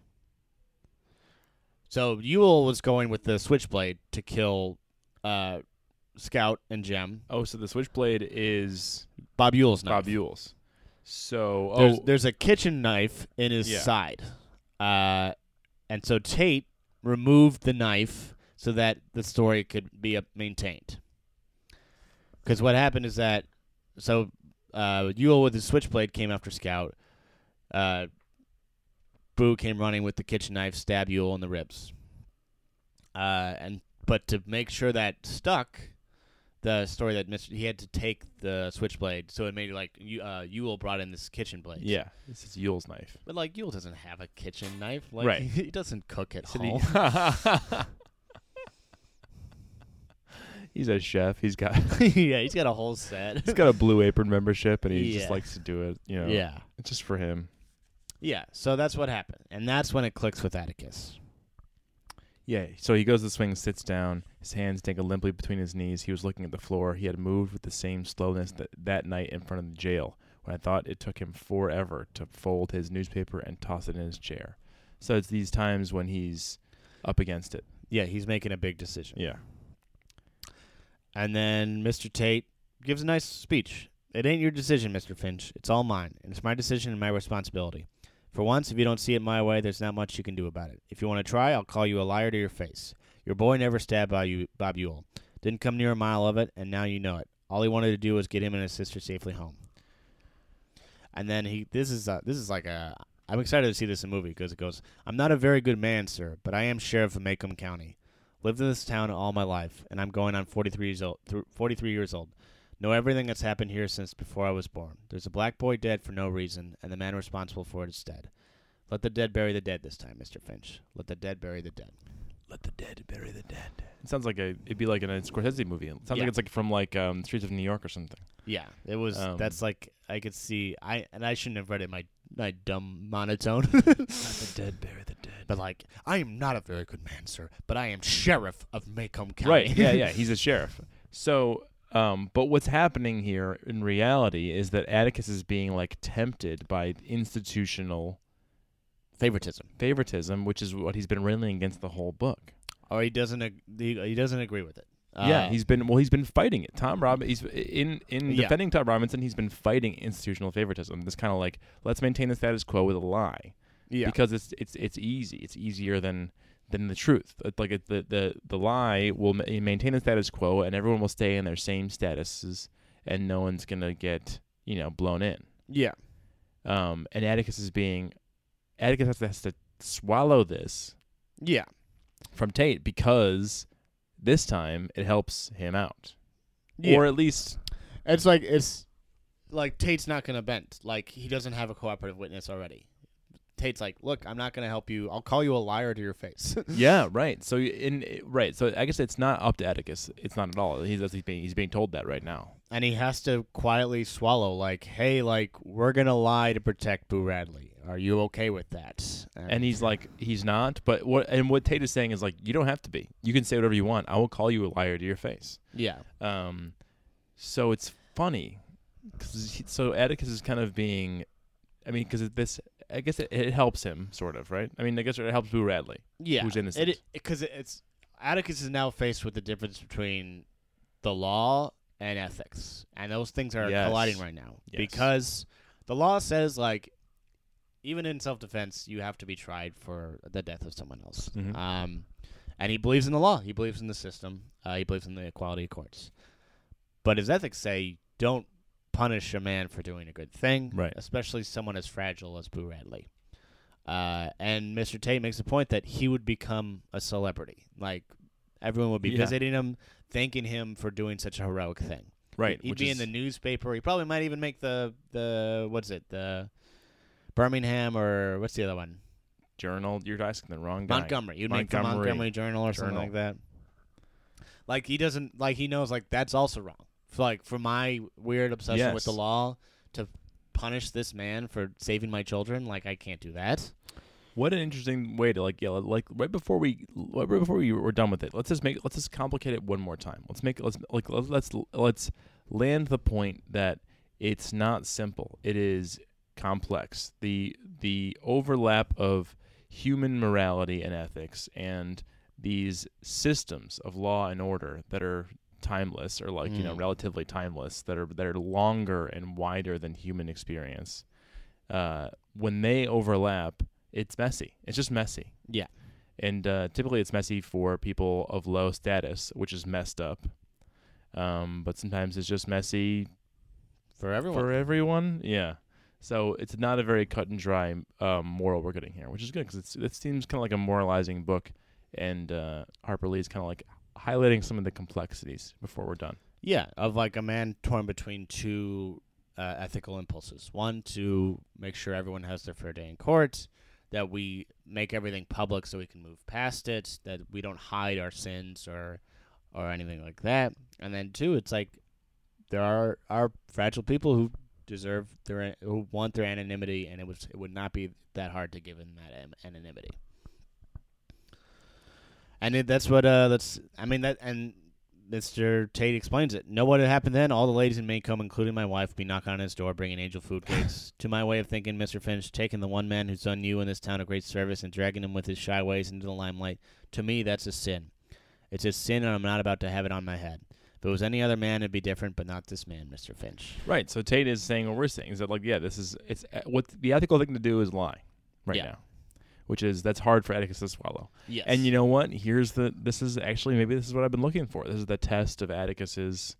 So Ewell was going with the switchblade to kill uh, Scout and Jem. Oh, so the switchblade is Bob Ewell's knife. Bob Ewell's. So oh, There's, there's a kitchen knife in his Yeah. side. Uh, and so Tate removed the knife so that the story could be uh, maintained. Because what happened is that, so uh, Ewell with his switchblade came after Scout. Uh, Boo came running with the kitchen knife, stabbed Ewell in the ribs. Uh, and but to make sure that stuck, the story that Mr. he had to take the switchblade, so it made it like Yu- uh, Ewell brought in this kitchen blade. yeah, this is Ewell's knife. But like Ewell doesn't have a kitchen knife. Like Right. <laughs> he doesn't cook at he- home. <laughs> he's a chef. He's got <laughs> yeah, he's got a whole set. he's got a Blue Apron membership, and he Yeah. just likes to do it. You know, yeah. it's just for him. Yeah. So that's what happened. And that's when it clicks with Atticus. Yeah. So he goes to the swing, sits down. His hands dangle limply between his knees. He was looking at the floor. He had moved with the same slowness that that night in front of the jail, when I thought it took him forever to fold his newspaper and toss it in his chair. So it's these times when he's up against it. Yeah, he's making a big decision. Yeah. And then Mr. Tate gives a nice speech. It ain't your decision, Mr. Finch. It's all mine, and it's my decision and my responsibility. For once, if you don't see it my way, there's not much you can do about it. If you want to try, I'll call you a liar to your face. Your boy never stabbed Bob, Ewell. Didn't come near a mile of it, and now you know it. All he wanted to do was get him and his sister safely home. And then he, this is a, this is like a, I'm excited to see this in movie because it goes, I'm not a very good man, sir, but I am sheriff of Maycomb County. Lived in this town all my life, and I'm going on 43 years old. through 43 years old. Know everything that's happened here since before I was born. There's a black boy dead for no reason, and the man responsible for it is dead. Let the dead bury the dead this time, Mr. Finch. Let the dead bury the dead. Let the dead bury the dead. It sounds like a it'd be like in a Scorsese movie. It sounds Yeah. like it's like from like um, Streets of New York or something. Yeah, it was. Um, that's like I could see. I and I shouldn't have read it in my my dumb monotone. Let the <laughs> dead bury the dead. but like, I am not a very good man, sir. But I am sheriff of Maycomb County. Right. Yeah, yeah. <laughs> He's a sheriff. So, um, but what's happening here in reality is that Atticus is being like tempted by institutional Favoritism. favoritism, which is what he's been railing against the whole book. Or he doesn't. ag- He, he doesn't agree with it. yeah, Uh, he's been well. He's been fighting it. Tom Rob. He's in in Yeah. defending Tom Robinson. He's been fighting institutional favoritism. This kind of like let's maintain the status quo with a lie. yeah. because it's it's it's easy. It's easier than than the truth. It's Like it, the the the lie will ma- maintain the status quo, and everyone will stay in their same statuses, and no one's gonna get you know blown in. yeah. Um, and Atticus is being Atticus has to, has to swallow this Yeah. from Tate because this time it helps him out, Yeah. or at least It's like it's like Tate's not gonna bend. Like he doesn't have a cooperative witness already. Tate's like, look, I'm not gonna help you. I'll call you a liar to your face. <laughs> yeah, right. So in eh, right, so I guess it's not up to Atticus. It's not at all. He's he's being he's being told that right now. and he has to quietly swallow. Like, hey, like we're gonna lie to protect Boo Radley. Are you okay with that? And he's like, he's not. But what and what Tate is saying is like, you don't have to be. You can say whatever you want. I will call you a liar to your face. yeah, Um, so it's funny, 'cause he- so Atticus is kind of being, I mean, because this I guess it, it helps him sort of, right? I mean, I guess it helps Boo Radley. Yeah, who's innocent. It because it's Atticus is now faced with the difference between the law and ethics, and those things are Yes. colliding right now Yes. because the law says like even in self-defense you have to be tried for the death of someone else. Mhm. Um, and he believes in the law. He believes in the system. Uh, he believes in the equality of courts. But his ethics say don't punish a man for doing a good thing, Right. Especially someone as fragile as Boo Radley. Uh, and Mr. Tate makes the point that he would become a celebrity. Like everyone would be Yeah. visiting him, thanking him for doing such a heroic thing. Right. He'd be in the newspaper. He probably might even make the the what's it the Birmingham or what's the other one Journal. You're asking the wrong guy. Montgomery. You'd make the Montgomery Montgomery Journal or something like that. Like he doesn't like he knows like that's also wrong. For, like for my weird obsession with the law to punish this man for saving my children, like I can't do that. What an interesting way to like yeah like right before we right before we were done with it. Let's just make let's just complicate it one more time. Let's make let's like let's let's, let's land the point that it's not simple. It is complex. The the overlap of human morality and ethics and these systems of law and order that are timeless or like you know Mm. relatively timeless that are that are longer and wider than human experience uh, when they overlap it's messy it's just messy Yeah. and uh, typically it's messy for people of low status which is messed up um, but sometimes it's just messy For everyone. for everyone yeah so it's not a very cut and dry um, moral we're getting here which is good because it seems kind of like a moralizing book and uh, harper lee is kind of like highlighting some of the complexities before we're done Yeah, of like a man torn between two uh, ethical impulses. One to make sure everyone has their fair day in court, that we make everything public so we can move past it, that we don't hide our sins or or anything like that. And then two, it's like there are are fragile people who deserve their who want their anonymity, and it was it would not be that hard to give them that anonymity. And it, that's what uh that's I mean that and Mr. Tate explains it. Know what had happened then? All the ladies in Maycomb, including my wife, be knocking on his door, bringing angel food <laughs> cakes. to my way of thinking, Mr. Finch, taking the one man who's done you in this town a great service and dragging him with his shy ways into the limelight, to me, that's a sin. It's a sin, and I'm not about to have it on my head. If it was any other man, it'd be different, but not this man, Mr. Finch. right so tate is saying what we're saying is that like yeah this is it's uh, what the ethical thing to do is lie right Yeah. now which is that's hard for atticus to swallow Yes. And you know what? Here's the. This is actually maybe this is what I've been looking for. This is the test of Atticus's,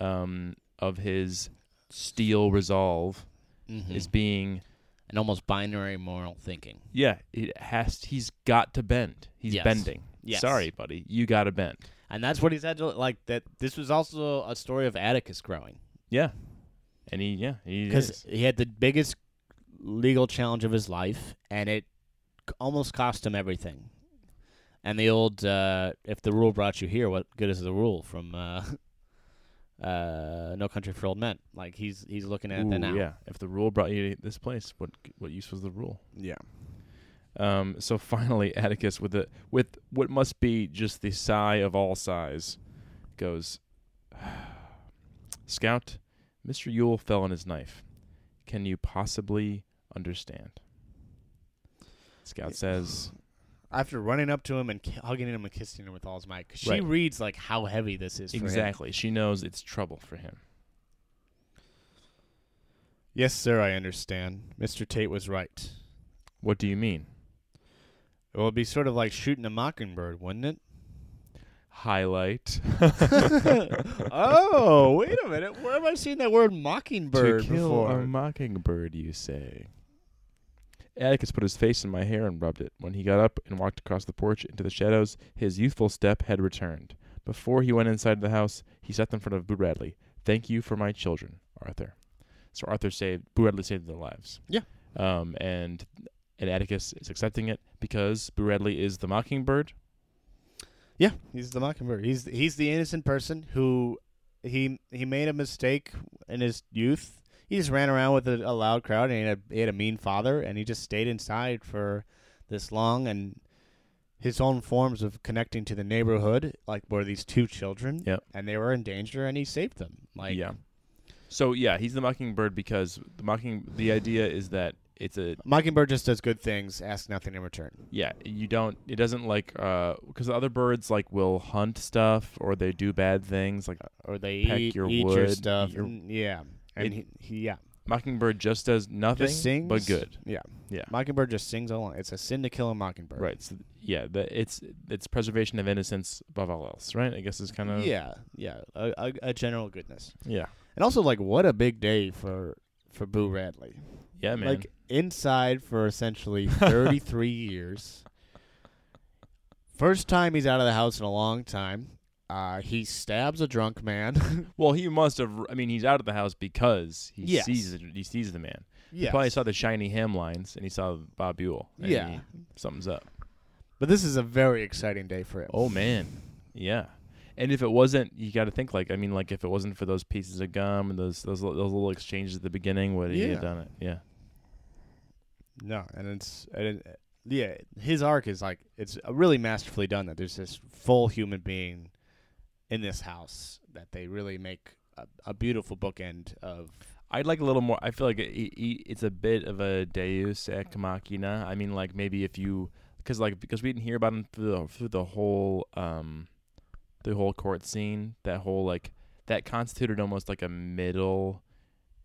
um, of his steel resolve Mhm. is being. an almost binary moral thinking. Yeah, it has. He's got to bend. He's Yes. bending. Yes. Sorry, buddy. You got to bend. And that's what he's had to, like, that this was also a story of Atticus growing. Yeah. And he, yeah, he because is. he had the biggest legal challenge of his life, and it almost cost him everything. And the old uh, "if the rule brought you here, what good is the rule?" from uh, <laughs> uh, No Country for Old Men. Like he's he's looking at that now. Yeah. If the rule brought you to this place, what what use was the rule? yeah. Um, so <laughs> finally, Atticus, with the with what must be just the sigh of all sighs, goes, <sighs> "Scout, Mister Ewell fell on his knife. Can you possibly understand?" Scout says, <sighs> After running up to him and hugging him and kissing him with all his might, 'cause she Right. reads like how heavy this is. For him. "Exactly. She knows it's trouble for him." Yes, sir. I understand. Mister Tate was right. What do you mean? It would be sort of like shooting a mockingbird, wouldn't it? Highlight. <laughs> oh, wait a minute. Where have I seen that word mockingbird to kill before? a mockingbird, you say. Atticus put his face in my hair and rubbed it. When he got up and walked across the porch into the shadows, his youthful step had returned. Before he went inside the house, he sat in front of Boo Radley. Thank you for my children, Arthur. So Arthur saved Boo Radley saved their lives. Yeah. Um, and and Atticus is accepting it because Boo Radley is the mockingbird. yeah, he's the mockingbird. He's he's the innocent person who he he made a mistake in his youth. He just ran around with a, a loud crowd, and he had, he had a mean father, and he just stayed inside for this long. And his own forms of connecting to the neighborhood, like were these two children, Yep. and they were in danger, and he saved them. Like, yeah. So yeah, he's the mockingbird because the mocking the idea is that it's a Mockingbird just does good things, asks nothing in return. yeah. You don't. It doesn't like uh, because other birds like will hunt stuff or they do bad things. Like uh, Or they Peck eat, your eat wood, your stuff. your- yeah. And It- he, he, yeah. Mockingbird just does nothing Just sings. but good. Yeah. Yeah. Mockingbird just sings all along. It's a sin to kill a mockingbird. Right. So, yeah. The, it's it's preservation of innocence above all else. Right. I guess is kind of Yeah. Yeah. A, a, a general goodness. yeah And also, like, what a big day for for Boo Radley. yeah man. Like inside for essentially <laughs> 33 years. First time he's out of the house in a long time. Uh, he stabs a drunk man. <laughs> well, he must have. I mean, he's out of the house because he Yes. sees he sees the man. He probably saw the shiny ham lines and he saw Bob Ewell. and Yeah. he- something's up. But this is a very exciting day for him. Oh man, yeah. And if it wasn't, you got to think like I mean, like if it wasn't for those pieces of gum and those those those little exchanges at the beginning, would he Yeah. have done it? Yeah. No, and it's and it, yeah, his arc is like it's really masterfully done. That there's this full human being in this house that they really make a, a beautiful bookend of. I'd like a little more. I feel like it, it, it's a bit of a Deus ex machina. I mean, like maybe if you, because like because we didn't hear about him through the, through the whole um, the whole court scene. That whole like that constituted almost like a middle,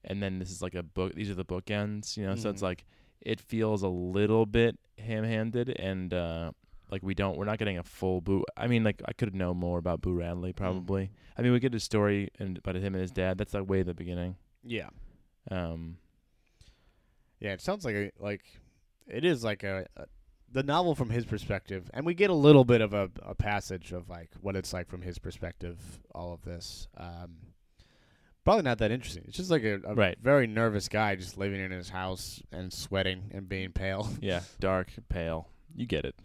and then this is like a book. These are the bookends, you know. So it's Mhm. like it feels a little bit ham-handed, and uh, like we don't, we're not getting a full Boo. I mean, like I could know more about Boo Radley probably. I mean, we get his story and about him and his dad. That's like way at the beginning. Yeah, Um, yeah. It sounds like a like it is like a, a the novel from his perspective, and we get a little bit of a, a passage of like what it's like from his perspective. All of this. Um, Probably not that interesting. It's just like a, a Right. very nervous guy just living in his house and sweating and being pale. <laughs> yeah, dark, pale. You get it.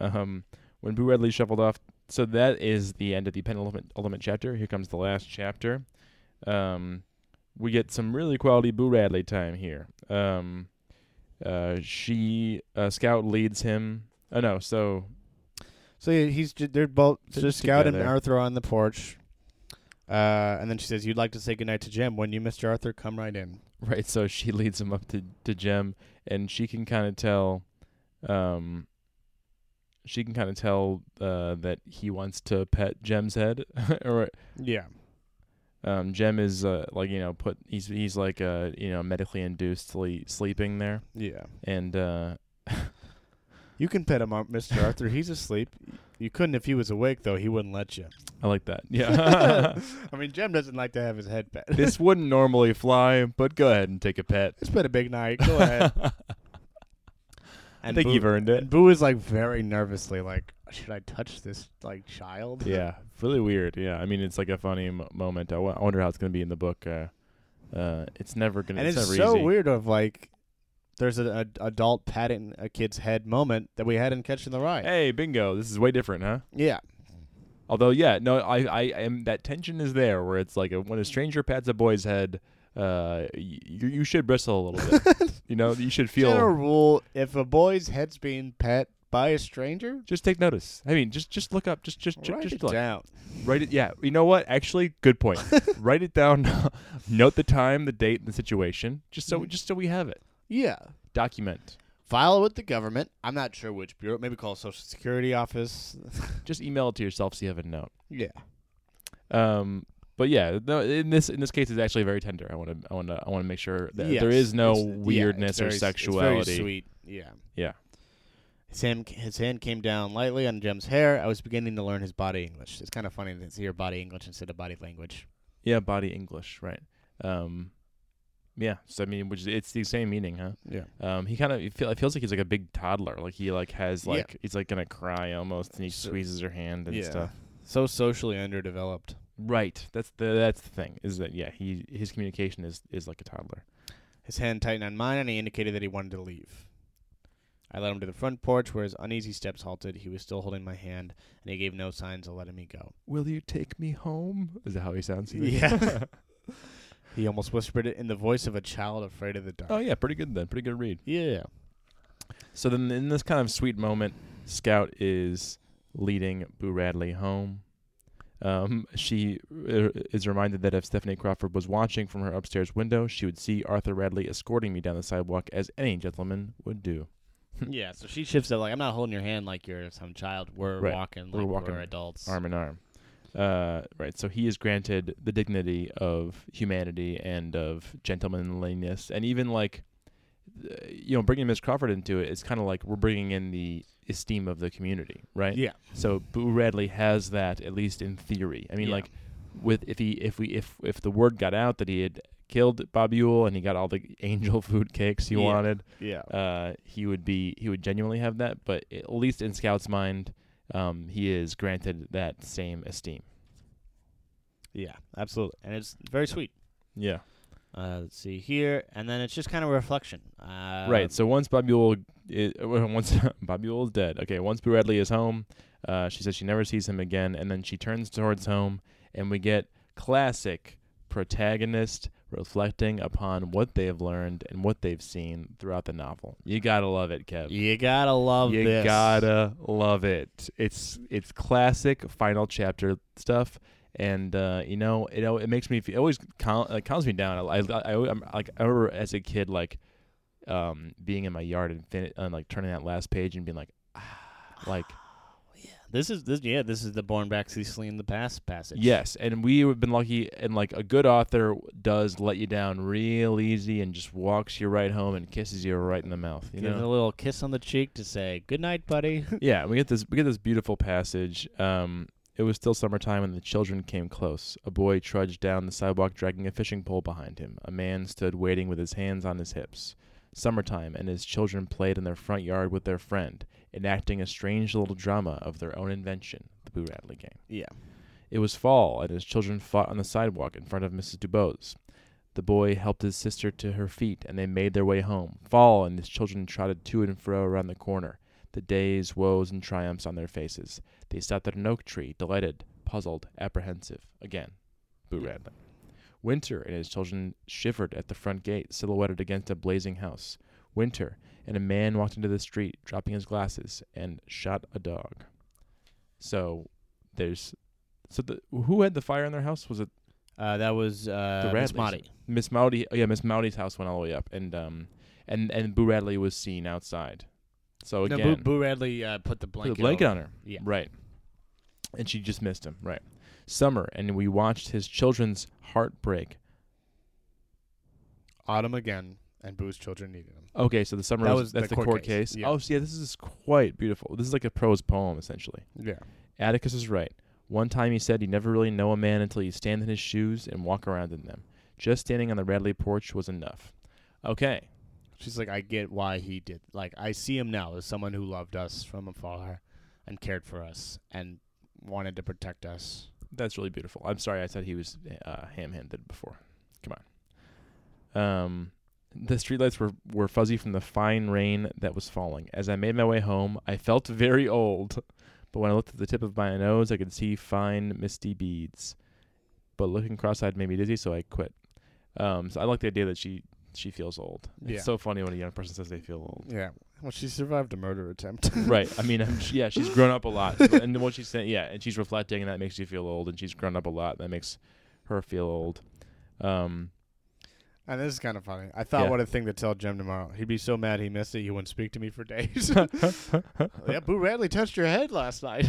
Um, when Boo Radley shuffled off, so that is the end of the penultimate ultimate chapter. Here comes the last chapter. Um, we get some really quality Boo Radley time here. Um, uh, she uh, Scout leads him. Oh no, so So yeah, he's ju- they're both They're just Scout and together. Arthur on the porch. Uh, and then she says, "You'd like to say goodnight to Jem? When you, Mister Arthur, come right in." right, so she <laughs> leads him up to to Jem, and she can kind of tell, um, she can kind of tell uh, that he wants to pet Jem's head, <laughs> or Yeah, um, Jem is uh, like you know put he's he's like uh you know medically induced sleep, sleeping there, yeah. and uh, <laughs> You can pet him, Mister Arthur. He's asleep. You couldn't if he was awake, though. He wouldn't let you. I like that. Yeah, <laughs> I mean, Jem doesn't like to have his head pet. this <laughs> wouldn't normally fly, but go ahead and take a pet. it's been a big night. Go ahead. <laughs> I And think Boo- you've earned it. And Boo is like very nervously, like, should I touch this like child? yeah, really weird. Yeah, I mean it's like a funny m- moment. I wo- I wonder how it's gonna be in the book. Uh, uh, it's never gonna. and it's, never so easy. weird. Of like, there's an a, adult patting a kid's head moment that we had in Catcher in the Rye. Hey, bingo! This is way different, huh? Yeah, Although, yeah, no, I, I am that tension is there where it's like a, when a stranger pats a boy's head, uh, y- you you should bristle a little bit. <laughs> you know, you should feel. general rule: if a boy's head's being pet by a stranger, Just take notice. I mean, just just look up. Just just ju- write just it look. down. Write it. Yeah. You know what? Actually, good point. <laughs> write it down. <laughs> Note the time, the date, and the situation. Just so Mhm. just so we have it. Yeah. Document. File it with the government. I'm not sure which bureau. Maybe call Social Security office. <laughs> Just email it to yourself so you have a note. yeah. Um, but yeah, no, in this in this case, it's actually very tender. I want to I want to I want to make sure that Yes. there is no It's- yeah, it's weirdness very- or it's sexuality. very sweet. Yeah. Yeah. His hand, his hand came down lightly on Jem's hair. I was beginning to learn his body English. It's kind of funny to hear body English instead of body language. Yeah, body English, right? Um, yeah. So I mean, which is, it's the same meaning, huh? Yeah. Um, he kind of feel it feels like he's like a big toddler. Like he like has Yeah. like he's like gonna cry almost, and he So- squeezes her hand and yeah. stuff. So socially underdeveloped. Right. That's the that's the thing is that yeah he his communication is is like a toddler. His hand tightened on mine, and he indicated that he wanted to leave. I led him to the front porch where his uneasy steps halted. He was still holding my hand, and he gave no signs of letting me go. Will you take me home? Is that how he sounds? Yeah. <laughs> <laughs> He almost whispered it in the voice of a child afraid of the dark. oh yeah, pretty good then. Pretty good read. yeah. So then, in this kind of sweet moment, Scout is leading Boo Radley home. Um, she uh, is reminded that if Stephanie Crawford was watching from her upstairs window, she would see Arthur Radley escorting me down the sidewalk as any gentleman would do. <laughs> yeah, so she shifts it like I'm not holding your hand like you're some child. We're Right. walking like We're we're, walking adults. arm in arm. Uh, right. So he is granted the dignity of humanity and of gentlemanliness, and even like, uh, you know, bringing Miss Crawford into it, it's kind of like we're bringing in the esteem of the community, right? Yeah. So Boo Radley has that at least in theory. I mean, Yeah. like, with if he if we if if the word got out that he had killed Bob Ewell and he got all the <laughs> angel food cakes he Yeah. wanted, Yeah. uh, he would be he would genuinely have that. But at least in Scout's mind, um, he is granted that same esteem. Yeah, absolutely. And it's very sweet. Yeah. Uh, let's see here, and then it's just kind of a reflection. Uh, right. So once Bob Ewell, is, <laughs> once Bob Ewell is dead, okay. Once Boo Radley is home, uh, she says she never sees him again, and then she turns towards home, and we get classic protagonist reflecting upon what they've learned and what they've seen throughout the novel. You gotta love it, Kev. You gotta love this. you this. gotta love it. It's it's classic final chapter stuff, and uh, you know it it makes me feel, it always cal- uh, calms me down. I I, I I'm, like I remember as a kid like um being in my yard and, fin- and like turning that last page and being like ah, like This is this. Yeah, this is the Born Back Cecily in the Past passage. yes, and we have been lucky and like a good author does let you down real easy and just walks you right home and kisses you right in the mouth. You Give know, a little kiss on the cheek to say good night, buddy. <laughs> yeah, we get this we get this beautiful passage. Um, it was still summertime and the children came close. A boy trudged down the sidewalk dragging a fishing pole behind him. A man stood waiting with his hands on his hips. Summertime and his children played in their front yard with their friend, enacting a strange little drama of their own invention, the Boo Radley game. yeah. It was fall, and his children fought on the sidewalk in front of Mrs. Dubose. The boy helped his sister to her feet, and they made their way home. Fall, and his children trotted to and fro around the corner, the day's woes and triumphs on their faces. They stopped at an oak tree, delighted, puzzled, apprehensive. Again, Boo Yeah. Radley. Winter and his children shivered at the front gate, silhouetted against a blazing house. Winter, and a man walked into the street, dropping his glasses, and shot a dog. So, there's so the who had the fire in their house? Was it Uh, that was uh, the Miss Radleys? Miss Maudie? Oh, yeah, Miss Maudie's house went all the way up, and um, and and Boo Radley was seen outside. So No, again, Boo, Boo Radley uh, put the put blanket, blanket over. on her. Yeah. Right. And she just missed him. Right. Summer, and we watched his children's heart break. Autumn again, and Boo's children needed him. Okay, so the summer That was, was that's the court case, case. yeah. Oh, so yeah, this is quite beautiful. This is like a prose poem essentially. Yeah. Atticus is right. One time he said you never really know a man until you stand in his shoes and walk around in them. Just standing on the Radley porch was enough. Okay. She's like, I get why he did. Like, I see him now as someone who loved us from afar and cared for us and wanted to protect us. That's really beautiful. I'm sorry I said he was uh, ham-handed before. Come on. Um, the streetlights were, were fuzzy from the fine rain that was falling. As I made my way home, I felt very old. But when I looked at the tip of my nose, I could see fine misty beads. But looking cross-eyed made me dizzy, so I quit. Um, so I like the idea that she she feels old. Yeah. It's so funny when a young person says they feel old. Yeah. Well, she survived a murder attempt. <laughs> right. I mean, I'm, yeah, she's grown up a lot, <laughs> and what she's saying, yeah, and she's reflecting, and that makes you feel old, and she's grown up a lot, and that makes her feel old. Um, And this is kind of funny. I thought Yeah. what a thing to tell Jem tomorrow. He'd be so mad he missed it, he wouldn't speak to me for days. <laughs> yeah, Boo Radley touched your head last night.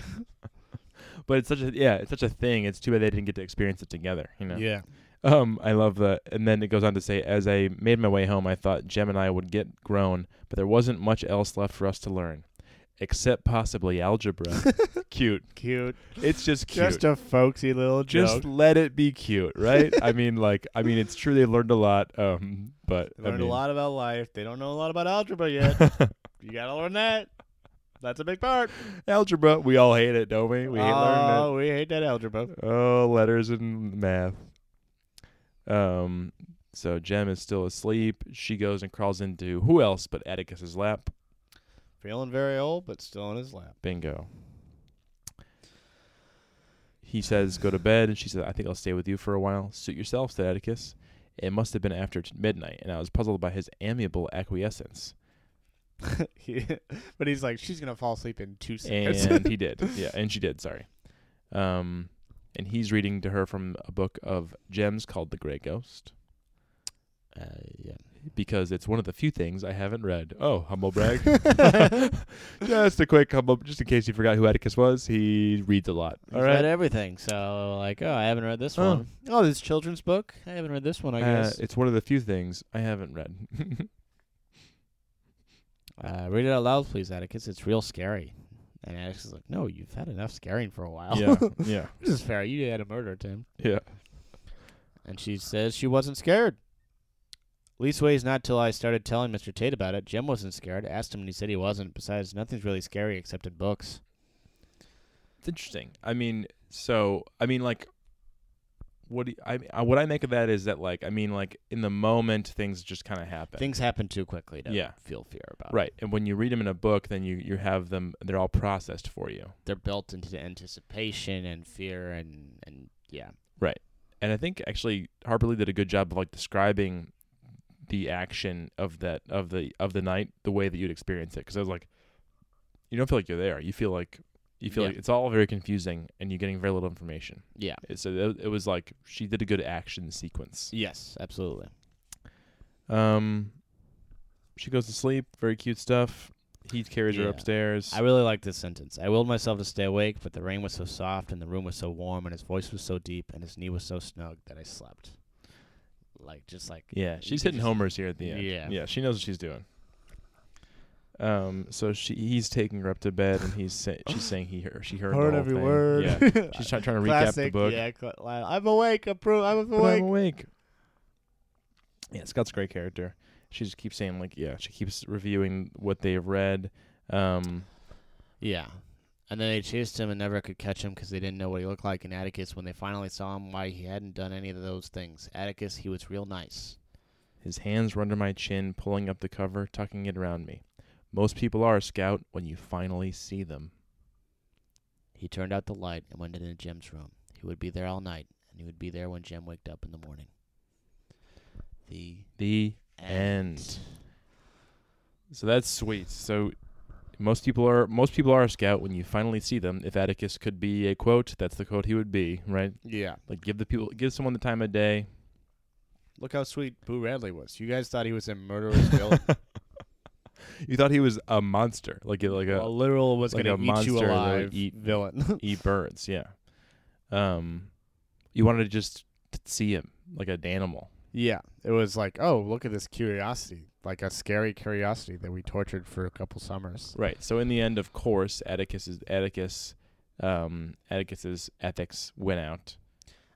<laughs> but it's such a yeah, it's such a thing. It's too bad they didn't get to experience it together. You know. Yeah. Um, I love that. And then it goes on to say, as I made my way home, I thought Jem and I would get grown, but there wasn't much else left for us to learn, except possibly algebra. <laughs> cute. Cute. It's just cute. Just a folksy little Just joke. let it be cute, right? I <laughs> mean, like, I mean, it's true they learned a lot. Um, but They learned I mean, a lot about life. They don't know a lot about algebra <laughs> yet. you gotta learn that. That's a big part. algebra, we all hate it, don't we? We hate learning it. oh, we hate that algebra. Oh, letters and math. Um, so Jem is still asleep. She goes and crawls into who else but Atticus's lap. Feeling very old, but still in his lap. Bingo. He says, "Go to bed," and she says, "I think I'll stay with you for a while. Suit yourself," said Atticus. It must have been after t- midnight, and I was puzzled by his amiable acquiescence. <laughs> He- but he's like, she's gonna fall asleep in two seconds. And he <laughs> did, yeah, and she did. Sorry. Um, and he's reading to her from a book of Jem's called The Grey Ghost Uh, yeah. Because it's one of the few things I haven't read. Oh, humble brag. <laughs> <laughs> just a quick humble, just in case you forgot who Atticus was. He reads a lot. He's All read everything. So like, oh, I haven't read this Oh. one. Oh, this children's book. I haven't read this one. I Uh, guess. it's one of the few things I haven't read. <laughs> Uh, read it out loud, please, Atticus. It's real scary. And Atticus is like, no, you've had enough scaring for a while. yeah, yeah, this is fair. You had a murder attempt. yeah. And she says she wasn't scared. Leastways, not till I started telling Mr. Tate about it. Jem wasn't scared. Asked him, and he said he wasn't. Besides, nothing's really scary except in books. It's interesting. I mean, so I mean, like, what do you, I I- what I make of that is that like I mean like in the moment things just kind of happen. Things happen too quickly to Yeah. feel fear about. right, and when you read them in a book, then you you have them. They're all processed for you. They're built into anticipation and fear and and yeah. Right, and I think actually Harper Lee did a good job of like describing the action of that of the of the night the way that you'd experience it because I was like, you don't feel like you're there. You feel like you feel Yeah. like it's all very confusing and you're getting very little information. Yeah. So it, it was like she did a good action sequence. Yes, absolutely. Um, she goes to sleep. Very cute stuff. He carries her upstairs. I really like this sentence. I willed myself to stay awake, but the rain was so soft and the room was so warm and his voice was so deep and his knee was so snug that I slept. Like just like yeah, she's hitting just- homers here at the end. Yeah. yeah, she knows what she's doing. Um, so she he's taking her up to bed and he's say, she's <laughs> saying he heard she heard, the whole thing. Yeah, <laughs> she's trying, trying to recap the Classic, book. Yeah, cl- I'm awake. I'm, pro- I'm But I'm awake. awake. Yeah, Scout's a great character. She just keeps saying like, yeah, she keeps reviewing what they've read. Um, Yeah. And then they chased him and never could catch him because they didn't know what he looked like. And Atticus, when they finally saw him, why he hadn't done any of those things. Atticus, he was real nice. his hands were under my chin, pulling up the cover, tucking it around me. Most people are, Scout, when you finally see them. He turned out the light and went into Jem's room. He would be there all night, and he would be there when Jem waked up in the morning. The The end. So that's sweet. So most people are most people are a scout when you finally see them. If Atticus could be a quote, that's the quote he would be, right? Yeah. Like give the people give someone the time of day. Look how sweet Boo Radley was. You guys thought he was a murderous villain. <laughs> You thought he was a monster, like like a a literal was like going a to eat you monster would alive eat- villain. <laughs> eat birds, yeah. Um you wanted to just see him like an animal. Yeah. It was like, oh, look at this curiosity. Like a scary curiosity that we tortured for a couple summers. Right. So in the end, of course, Atticus's Atticus um Atticus's ethics went out.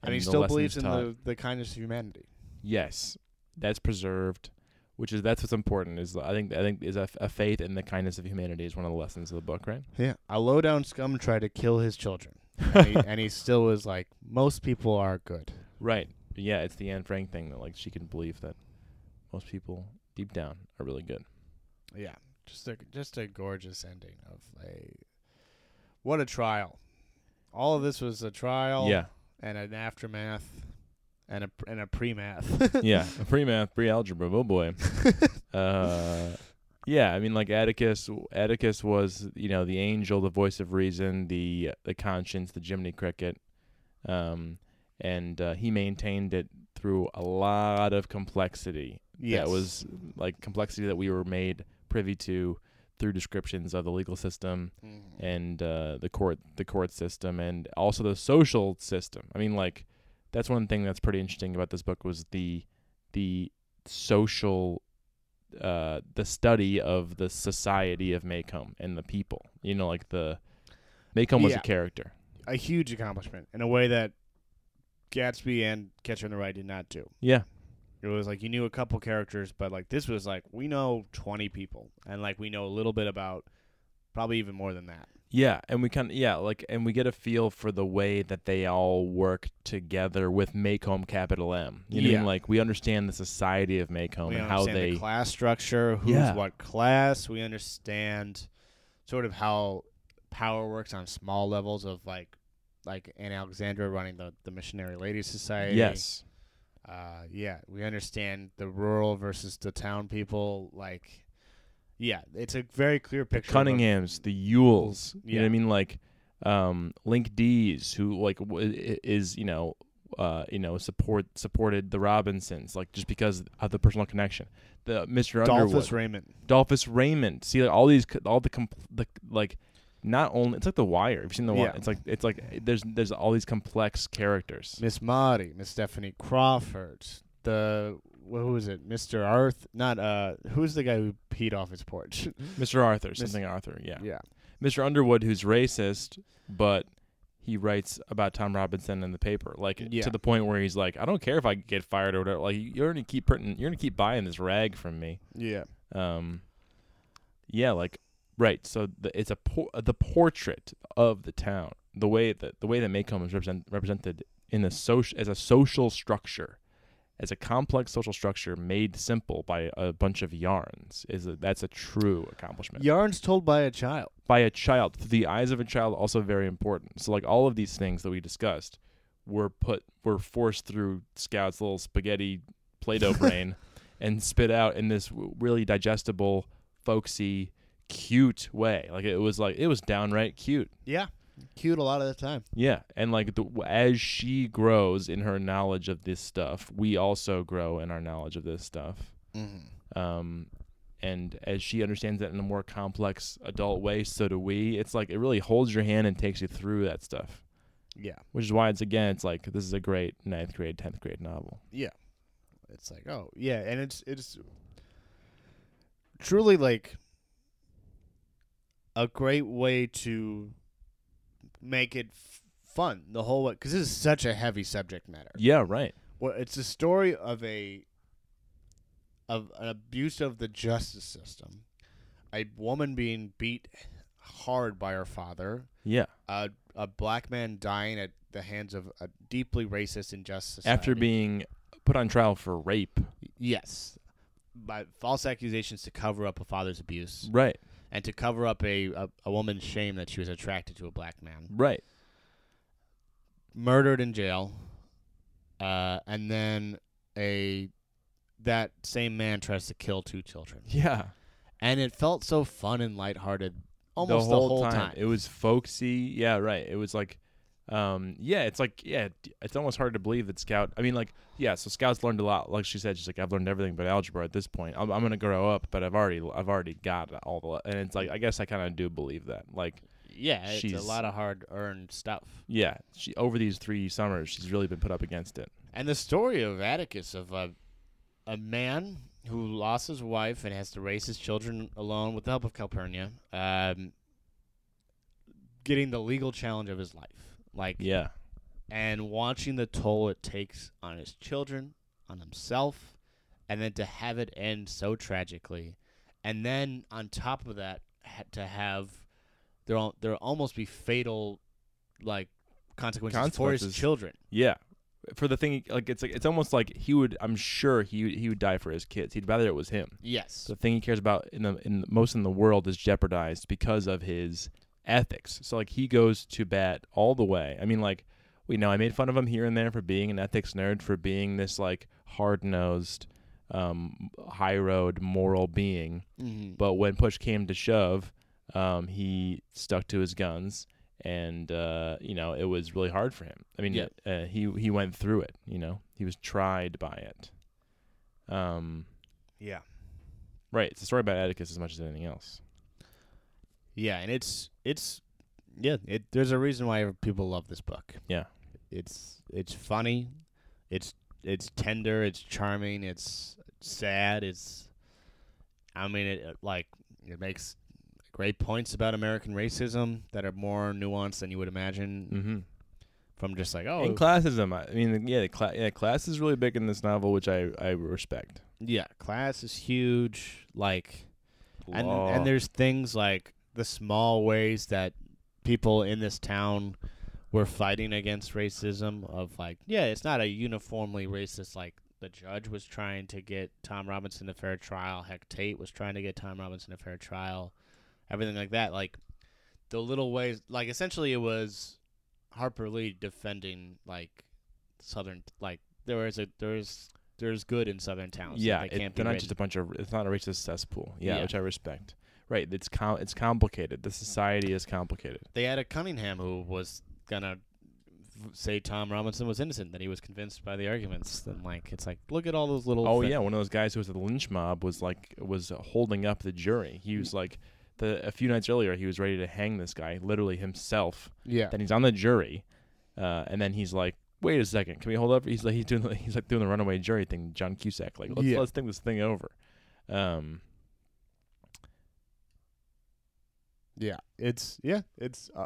And he still believes in taught. the, the kindness of humanity. Yes, that's preserved, which is that's what's important. Is I think I think is a, a faith in the kindness of humanity is one of the lessons of the book, right? Yeah. A low down scum tried to kill his children. <laughs> And he, and he still was like, most people are good. Right. Yeah, it's the Anne Frank thing that like she can believe that most people deep down are really good. Yeah. Just a just a gorgeous ending of a what a trial. All of this was a trial Yeah, and an aftermath and a and a pre-math. <laughs> yeah. <laughs> Pre math, pre algebra. Oh boy. <laughs> uh, yeah. I mean, like Atticus. Atticus was you know the angel, the voice of reason, the the conscience, the Jiminy Cricket, um, and uh, he maintained it through a lot of complexity. Yes. that was like complexity that we were made privy to through descriptions of the legal system Mhm. and uh, the court the court system and also the social system. I mean like that's one thing that's pretty interesting about this book was the the social uh, the study of the society of Maycomb and the people. You know like the Maycomb was a character. a huge accomplishment in a way that Gatsby and Catcher in the Rye did not do. Yeah. It was like you knew a couple characters, but like this was like we know twenty people, and like we know a little bit about probably even more than that. Yeah, and we kind of yeah, like and we get a feel for the way that they all work together with Maycomb capital M. You know what I Yeah. mean? Like we understand the society of Maycomb we and how they the class structure, who's Yeah. what class. We understand sort of how power works on small levels of like like Aunt Alexandra running the the Missionary Ladies Society. Yes. Uh, yeah, we understand the rural versus the town people. Like, yeah, it's a very clear The picture. of Cunninghams, the Ewells. You know what I mean? Like um, Link Deas, who like w- is you know, uh, you know, support supported the Robinsons, like just because of the personal connection. The Mr. Underwood, Dolphus Raymond. Dolphus Raymond. See, like, all these, all the, compl- the like, not only it's like The Wire. Have you seen The Wire? Yeah. It's like it's like there's there's all these complex characters. Miss Maudie, Miss Stephanie Crawford, the wh- who is it? Mr. Arth, not uh, who's the guy who peed off his porch? <laughs> Mr. Arthur, something Arthur, yeah. yeah, Mr. Underwood, who's racist, but he writes about Tom Robinson in the paper, like Yeah. to the point where he's like, I don't care if I get fired or whatever. Like you're gonna keep printing, you're gonna keep buying this rag from me. yeah, Um, yeah, like right. So the, it's a por- uh, the portrait of the town, the way that the way that Maycomb is represent, represented in a social as a social structure, as a complex social structure made simple by a bunch of yarns. Is a, that's a true accomplishment Yarns told by a child. by a child through the eyes of a child also very important so like all of these things that we discussed were put were forced through scout's little spaghetti play-doh <laughs> brain and spit out in this w- really digestible folksy cute way like it was like it was downright cute Yeah, cute a lot of the time. yeah and like the, as she grows in her knowledge of this stuff we also grow in our knowledge of this stuff Mm-hmm. um, and as she understands it in a more complex adult way, so do we. It's like it really holds your hand and takes you through that stuff, Yeah, which is why it's again, it's like this is a great ninth grade, tenth grade novel. yeah. It's like oh yeah, and it's it's truly like a great way to make it f- fun the whole way because this is such a heavy subject matter. Yeah, right. Well, it's a story of a of an abuse of the justice system, a woman being beat hard by her father, Yeah, a a black man dying at the hands of a deeply racist injustice after being put on trial for rape. yes, by false accusations to cover up a father's abuse Right, and to cover up a, a a woman's shame that she was attracted to a black man. right. murdered in jail, uh, and then a that same man tries to kill two children, Yeah, and it felt so fun and lighthearted almost the whole, time. time. It was folksy. Yeah, right. It was like, um, yeah, it's like, yeah, it's almost hard to believe that Scout. I mean, like, yeah. So Scout's learned a lot. Like she said, she's like, I've learned everything but algebra at this point. I'm, I'm gonna grow up, but I've already, I've already got all the. And it's like, I guess I kind of do believe that. Like, yeah, it's she's- a lot of hard earned stuff. yeah, she over these three summers, she's really been put up against it. And the story of Atticus of a a man who lost his wife and has to raise his children alone with the help of Calpurnia, um, getting the legal challenge of his life, like Yeah, and watching the toll it takes on his children, on himself, and then to have it end so tragically, and then on top of that, ha- to have there al- there almost be fatal, like consequences, for his children. yeah. For the thing, like it's like it's almost like he would. I'm sure he would- he would die for his kids. He'd rather it was him. Yes. the thing he cares about in the in most in the world is jeopardized because of his ethics. So like he goes to bat all the way. I mean like we know I made fun of him here and there for being an ethics nerd, for being this like hard nosed, um, high road moral being. mm-hmm. But when push came to shove, um, he stuck to his guns, and uh, you know it was really hard for him. I mean, Yeah. uh, he he went through it. You know, he was tried by it. Um, yeah. Right. It's a story about Atticus as much as anything else. Yeah, and it's it's yeah, it there's a reason why people love this book. Yeah. It's it's funny, it's it's tender, it's charming, it's sad, it's I mean it, it like it makes great points about American racism that are more nuanced than you would imagine Mm-hmm. from just like oh And classism. I mean, yeah, cla- yeah, class is really big in this novel, which I I respect. yeah, class is huge like and and there's things like the small ways that people in this town were fighting against racism of like yeah it's not a uniformly racist like the judge was trying to get Tom Robinson a fair trial heck Tate was trying to get Tom Robinson a fair trial everything like that like the little ways like essentially it was Harper Lee defending like southern like there is a there's there's good in southern towns yeah, they it- can't be they're not written. just a bunch of. It's not a racist cesspool. Yeah, Yeah. which I respect. Right. It's com- it's complicated. The society is complicated. They had a Cunningham who was gonna say Tom Robinson was innocent, that he was convinced by the arguments. Then like it's like look at all those little. Oh thi- yeah, one of those guys who was at the lynch mob was like was holding up the jury. He was like the a few nights earlier he was ready to hang this guy, literally himself. yeah. Then he's on the jury, uh, and then he's like, "Wait a second, can we hold up?" He's like, he's doing the, he's like doing the runaway jury thing, John Cusack. Like, let's Yeah. let's think this thing over. Um, Yeah, it's yeah, it's uh,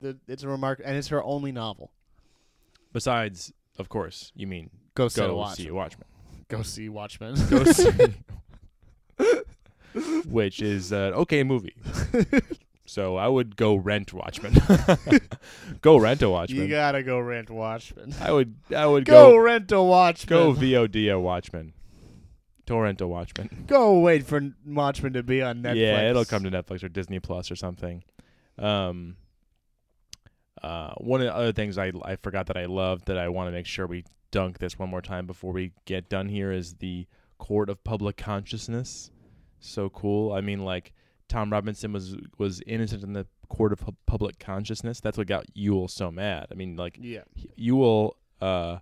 the, it's a remark, and it's her only novel. besides, of course, you mean Go, see go Watchmen. see Watchmen, Go see Watchmen. go <laughs> see, <laughs> which is an okay movie. <laughs> So I would go rent Watchmen. go rent a Watchmen. you gotta go rent Watchmen. I would I would Go, go rent a Watchmen. go VOD a Watchmen. Torrent a Watchmen. <laughs> Go wait for Watchmen to be on Netflix. Yeah, it'll come to Netflix or Disney Plus or something. Um, uh, one of the other things I I forgot that I loved that I want to make sure we dunk this one more time before we get done here is the Court of Public Consciousness. So cool. I mean, like Tom Robinson was was innocent in the Court of Pu- Public Consciousness. That's what got Ewell so mad. I mean, like Yeah. Ewell uh,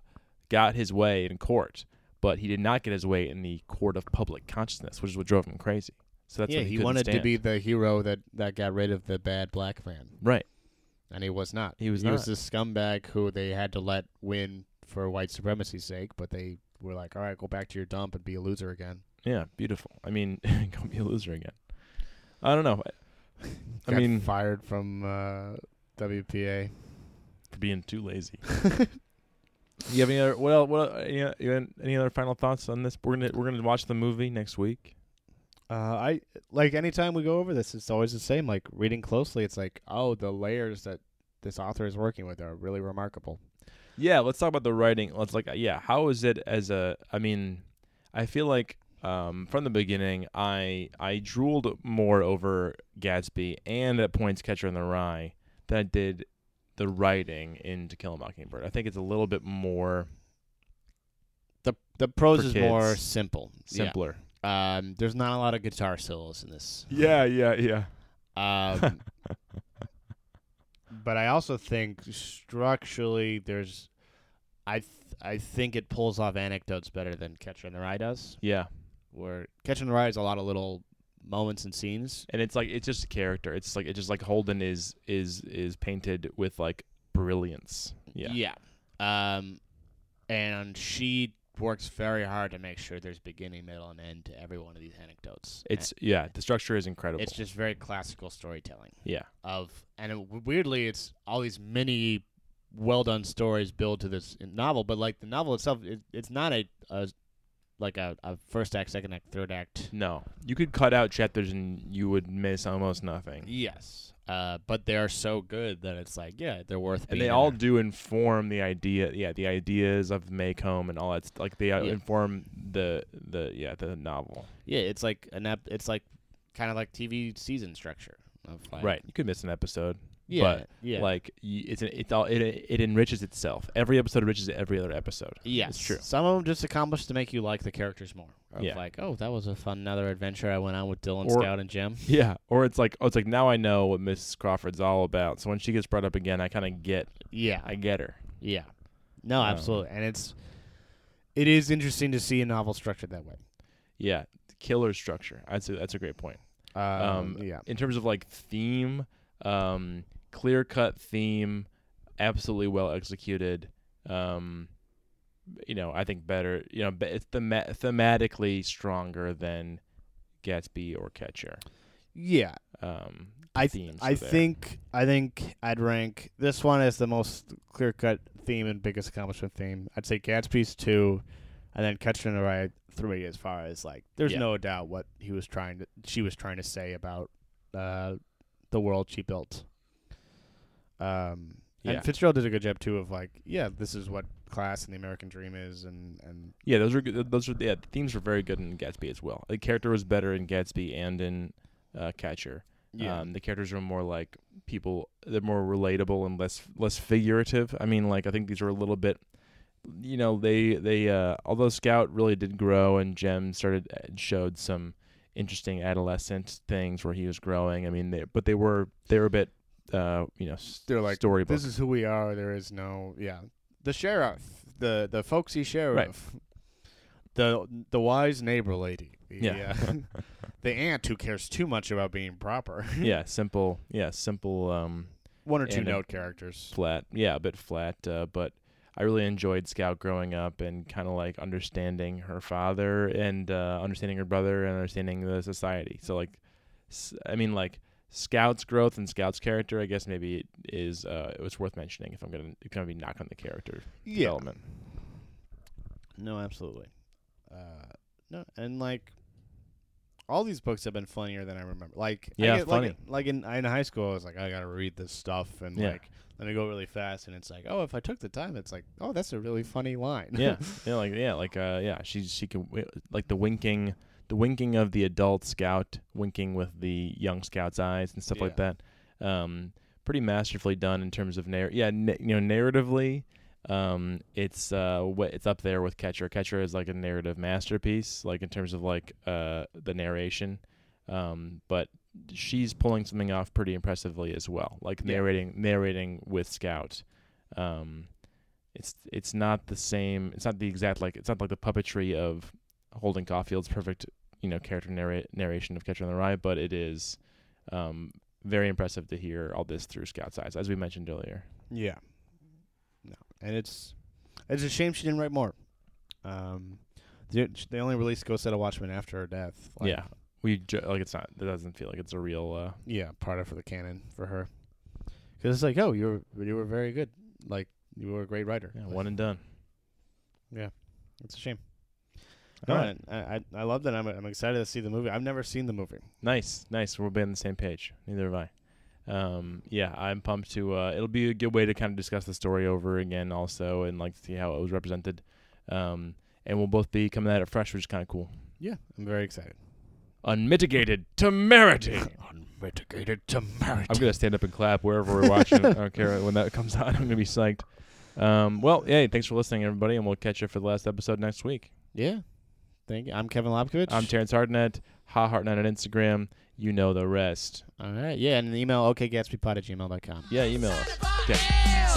got his way in court, but he did not get his way in the court of public consciousness, which is what drove him crazy. So that's yeah, what he, he wanted to be the hero that, that got rid of the bad black man, right. and he was not. He was he was not. this scumbag who they had to let win for white supremacy's sake, but they were like, "All right, go back to your dump and be a loser again." Yeah, beautiful. I mean, <laughs> go be a loser again. I don't know. I <laughs> Got mean, fired from uh, WPA. for being too lazy. <laughs> you have any other? What? What any, any other final thoughts on this? We're gonna we're gonna watch the movie next week. Uh, I like anytime we go over this, it's always the same. Like reading closely, it's like, oh, the layers that this author is working with are really remarkable. Yeah, let's talk about the writing. Let's like, yeah, how is it as a? I mean, I feel like um, from the beginning, I I drooled more over Gatsby and at points Catcher in the Rye than I did the writing in To Kill a Mockingbird. I think it's a little bit more the The prose For is more kids. simple, Yeah. simpler. Um, there's not a lot of guitar solos in this. Yeah, yeah, yeah. Um, <laughs> but I also think structurally, there's, I th- I think it pulls off anecdotes better than Catcher in the Rye does. Yeah. Where Catcher in the Rye is a lot of little moments and scenes. and it's like it's just a character. It's like it's just like Holden is is is painted with like brilliance. Yeah. Yeah. Um, and she works very hard to make sure there's beginning, middle, and end to every one of these anecdotes. It's yeah, the structure is incredible. it's just very classical storytelling yeah. of, and it, weirdly, it's all these mini, well done stories build to this novel. But like the novel itself, it, it's not a, a like a, a first act, second act, third act. No. You could cut out chapters and you would miss almost nothing. Yes. Uh, but they are so good that it's like, yeah, they're worth. It. And they all there. do inform the idea, yeah, the ideas of Maycomb and all that. st- Like they uh, Yeah. inform the the yeah the novel. Yeah, it's like an ep- It's like kind of like TV season structure of like, right. You could miss an episode, Yeah, but yeah, like y- it's an, it's all it it enriches itself. Every episode enriches every other episode. Yes, it's true. Some of them just accomplish to make you like the characters more. Of Yeah. like, oh, that was a fun another adventure I went on with Dylan, Or- Scout, and Jem. <laughs> Yeah, or it's like oh, it's like now I know what Miss Crawford's all about. So when she gets brought up again, I kind of get Yeah, I get her. yeah. No, Um, absolutely, and it's it is interesting to see a novel structured that way. Yeah, killer structure. I'd say that's a great point. Um, Um, yeah, In terms of like theme, um, clear cut theme, absolutely well executed. Um, you know, I think better. You know, it's thema- thematically stronger than Gatsby or Catcher. yeah. Um, I th- I there. think I think I'd rank this one as the most clear cut theme and biggest accomplishment theme. I'd say Gatsby's two, and then Catcher in the Rye three. As far as like, there's Yeah. no doubt what he was trying to, she was trying to say about uh, the world she built. Um, Yeah. and Fitzgerald did a good job too of like, yeah, this is what class and the American dream is, and and Yeah, those are good. Those are yeah. The themes were very good in Gatsby as well. The character was better in Gatsby and in uh, Catcher. Um, the characters are more like people. They're more relatable and less less figurative. I mean, like I think these are a little bit. You know, they they uh, although Scout really did grow and Jem started uh, showed some interesting adolescent things where he was growing. I mean, they, but they were they were a bit, uh, you know, They're like storybook. This is who we are. There is no yeah. The sheriff, the the folksy sheriff, the the wise neighbor lady, the, Yeah. uh, <laughs> the aunt who cares too much about being proper. <laughs> yeah, simple. Yeah, simple. Um, One or two note characters. flat. Yeah, a bit flat. Uh, but I really enjoyed Scout growing up and kind of like understanding her father and uh, understanding her brother and understanding the society. So like, I mean like Scout's growth and Scout's character. I guess maybe it is. Uh, it was worth mentioning if I'm gonna if I'm gonna be knocking the character Yeah. development. No, absolutely. Uh, no, and like all these books have been funnier than I remember. Like I Yeah, get- funny. Like, like in in high school, I was like, I gotta read this stuff, and Yeah. like let me go really fast, and it's like, oh, if I took the time, it's like, oh, that's a really funny line. yeah, <laughs> yeah, like yeah, like uh, yeah. she she can like the winking, the winking of the adult scout, winking with the young scout's eyes and stuff like that. Um, pretty masterfully done in terms of narr. Yeah, na- you know, narratively, um, it's uh, wh- it's up there with Catcher. Catcher is like a narrative masterpiece, like in terms of like uh the narration. Um, but she's pulling something off pretty impressively as well, like Yeah. narrating narrating with Scout. Um, it's it's not the same. It's not the exact like it's not like the puppetry of Holden Caulfield's perfect you know character narra- narration of Catcher in the Rye, but it is um, very impressive to hear all this through Scout's eyes, as we mentioned earlier. Yeah. No, and it's it's a shame she didn't write more. Um, they, they only released Go Set a Watchman after her death. Like, yeah, we ju- like it's not. It doesn't feel like it's a real. Uh, yeah, part of for the canon for her. Because it's like, oh, you were you were very good. Like you were a great writer. yeah, Like, one and done. Yeah, it's a shame. All No, right. I, I I love that. I'm I'm excited to see the movie. I've never seen the movie. Nice, nice. We'll be on the same page. Neither have I. Um, yeah, I'm pumped to. Uh, it'll be a good way to kind of discuss the story over again, also, and like see how it was represented. Um, and we'll both be coming at it fresh, which is kind of cool. Yeah, I'm very excited. Unmitigated temerity. <laughs> Unmitigated temerity. I'm gonna stand up and clap wherever we're watching. I don't care when that comes out. <laughs> I'm gonna be psyched. Um, well, hey, thanks for listening, everybody, and we'll catch you for the last episode next week. Yeah. Thank you. I'm Kevin Lobkovich. I'm Terrence Hartnett. Ha Hartnett on Instagram. You know the rest. All right. Yeah, and email okgatsbypod at gmail.com. Yeah, email us. Okay. Yeah.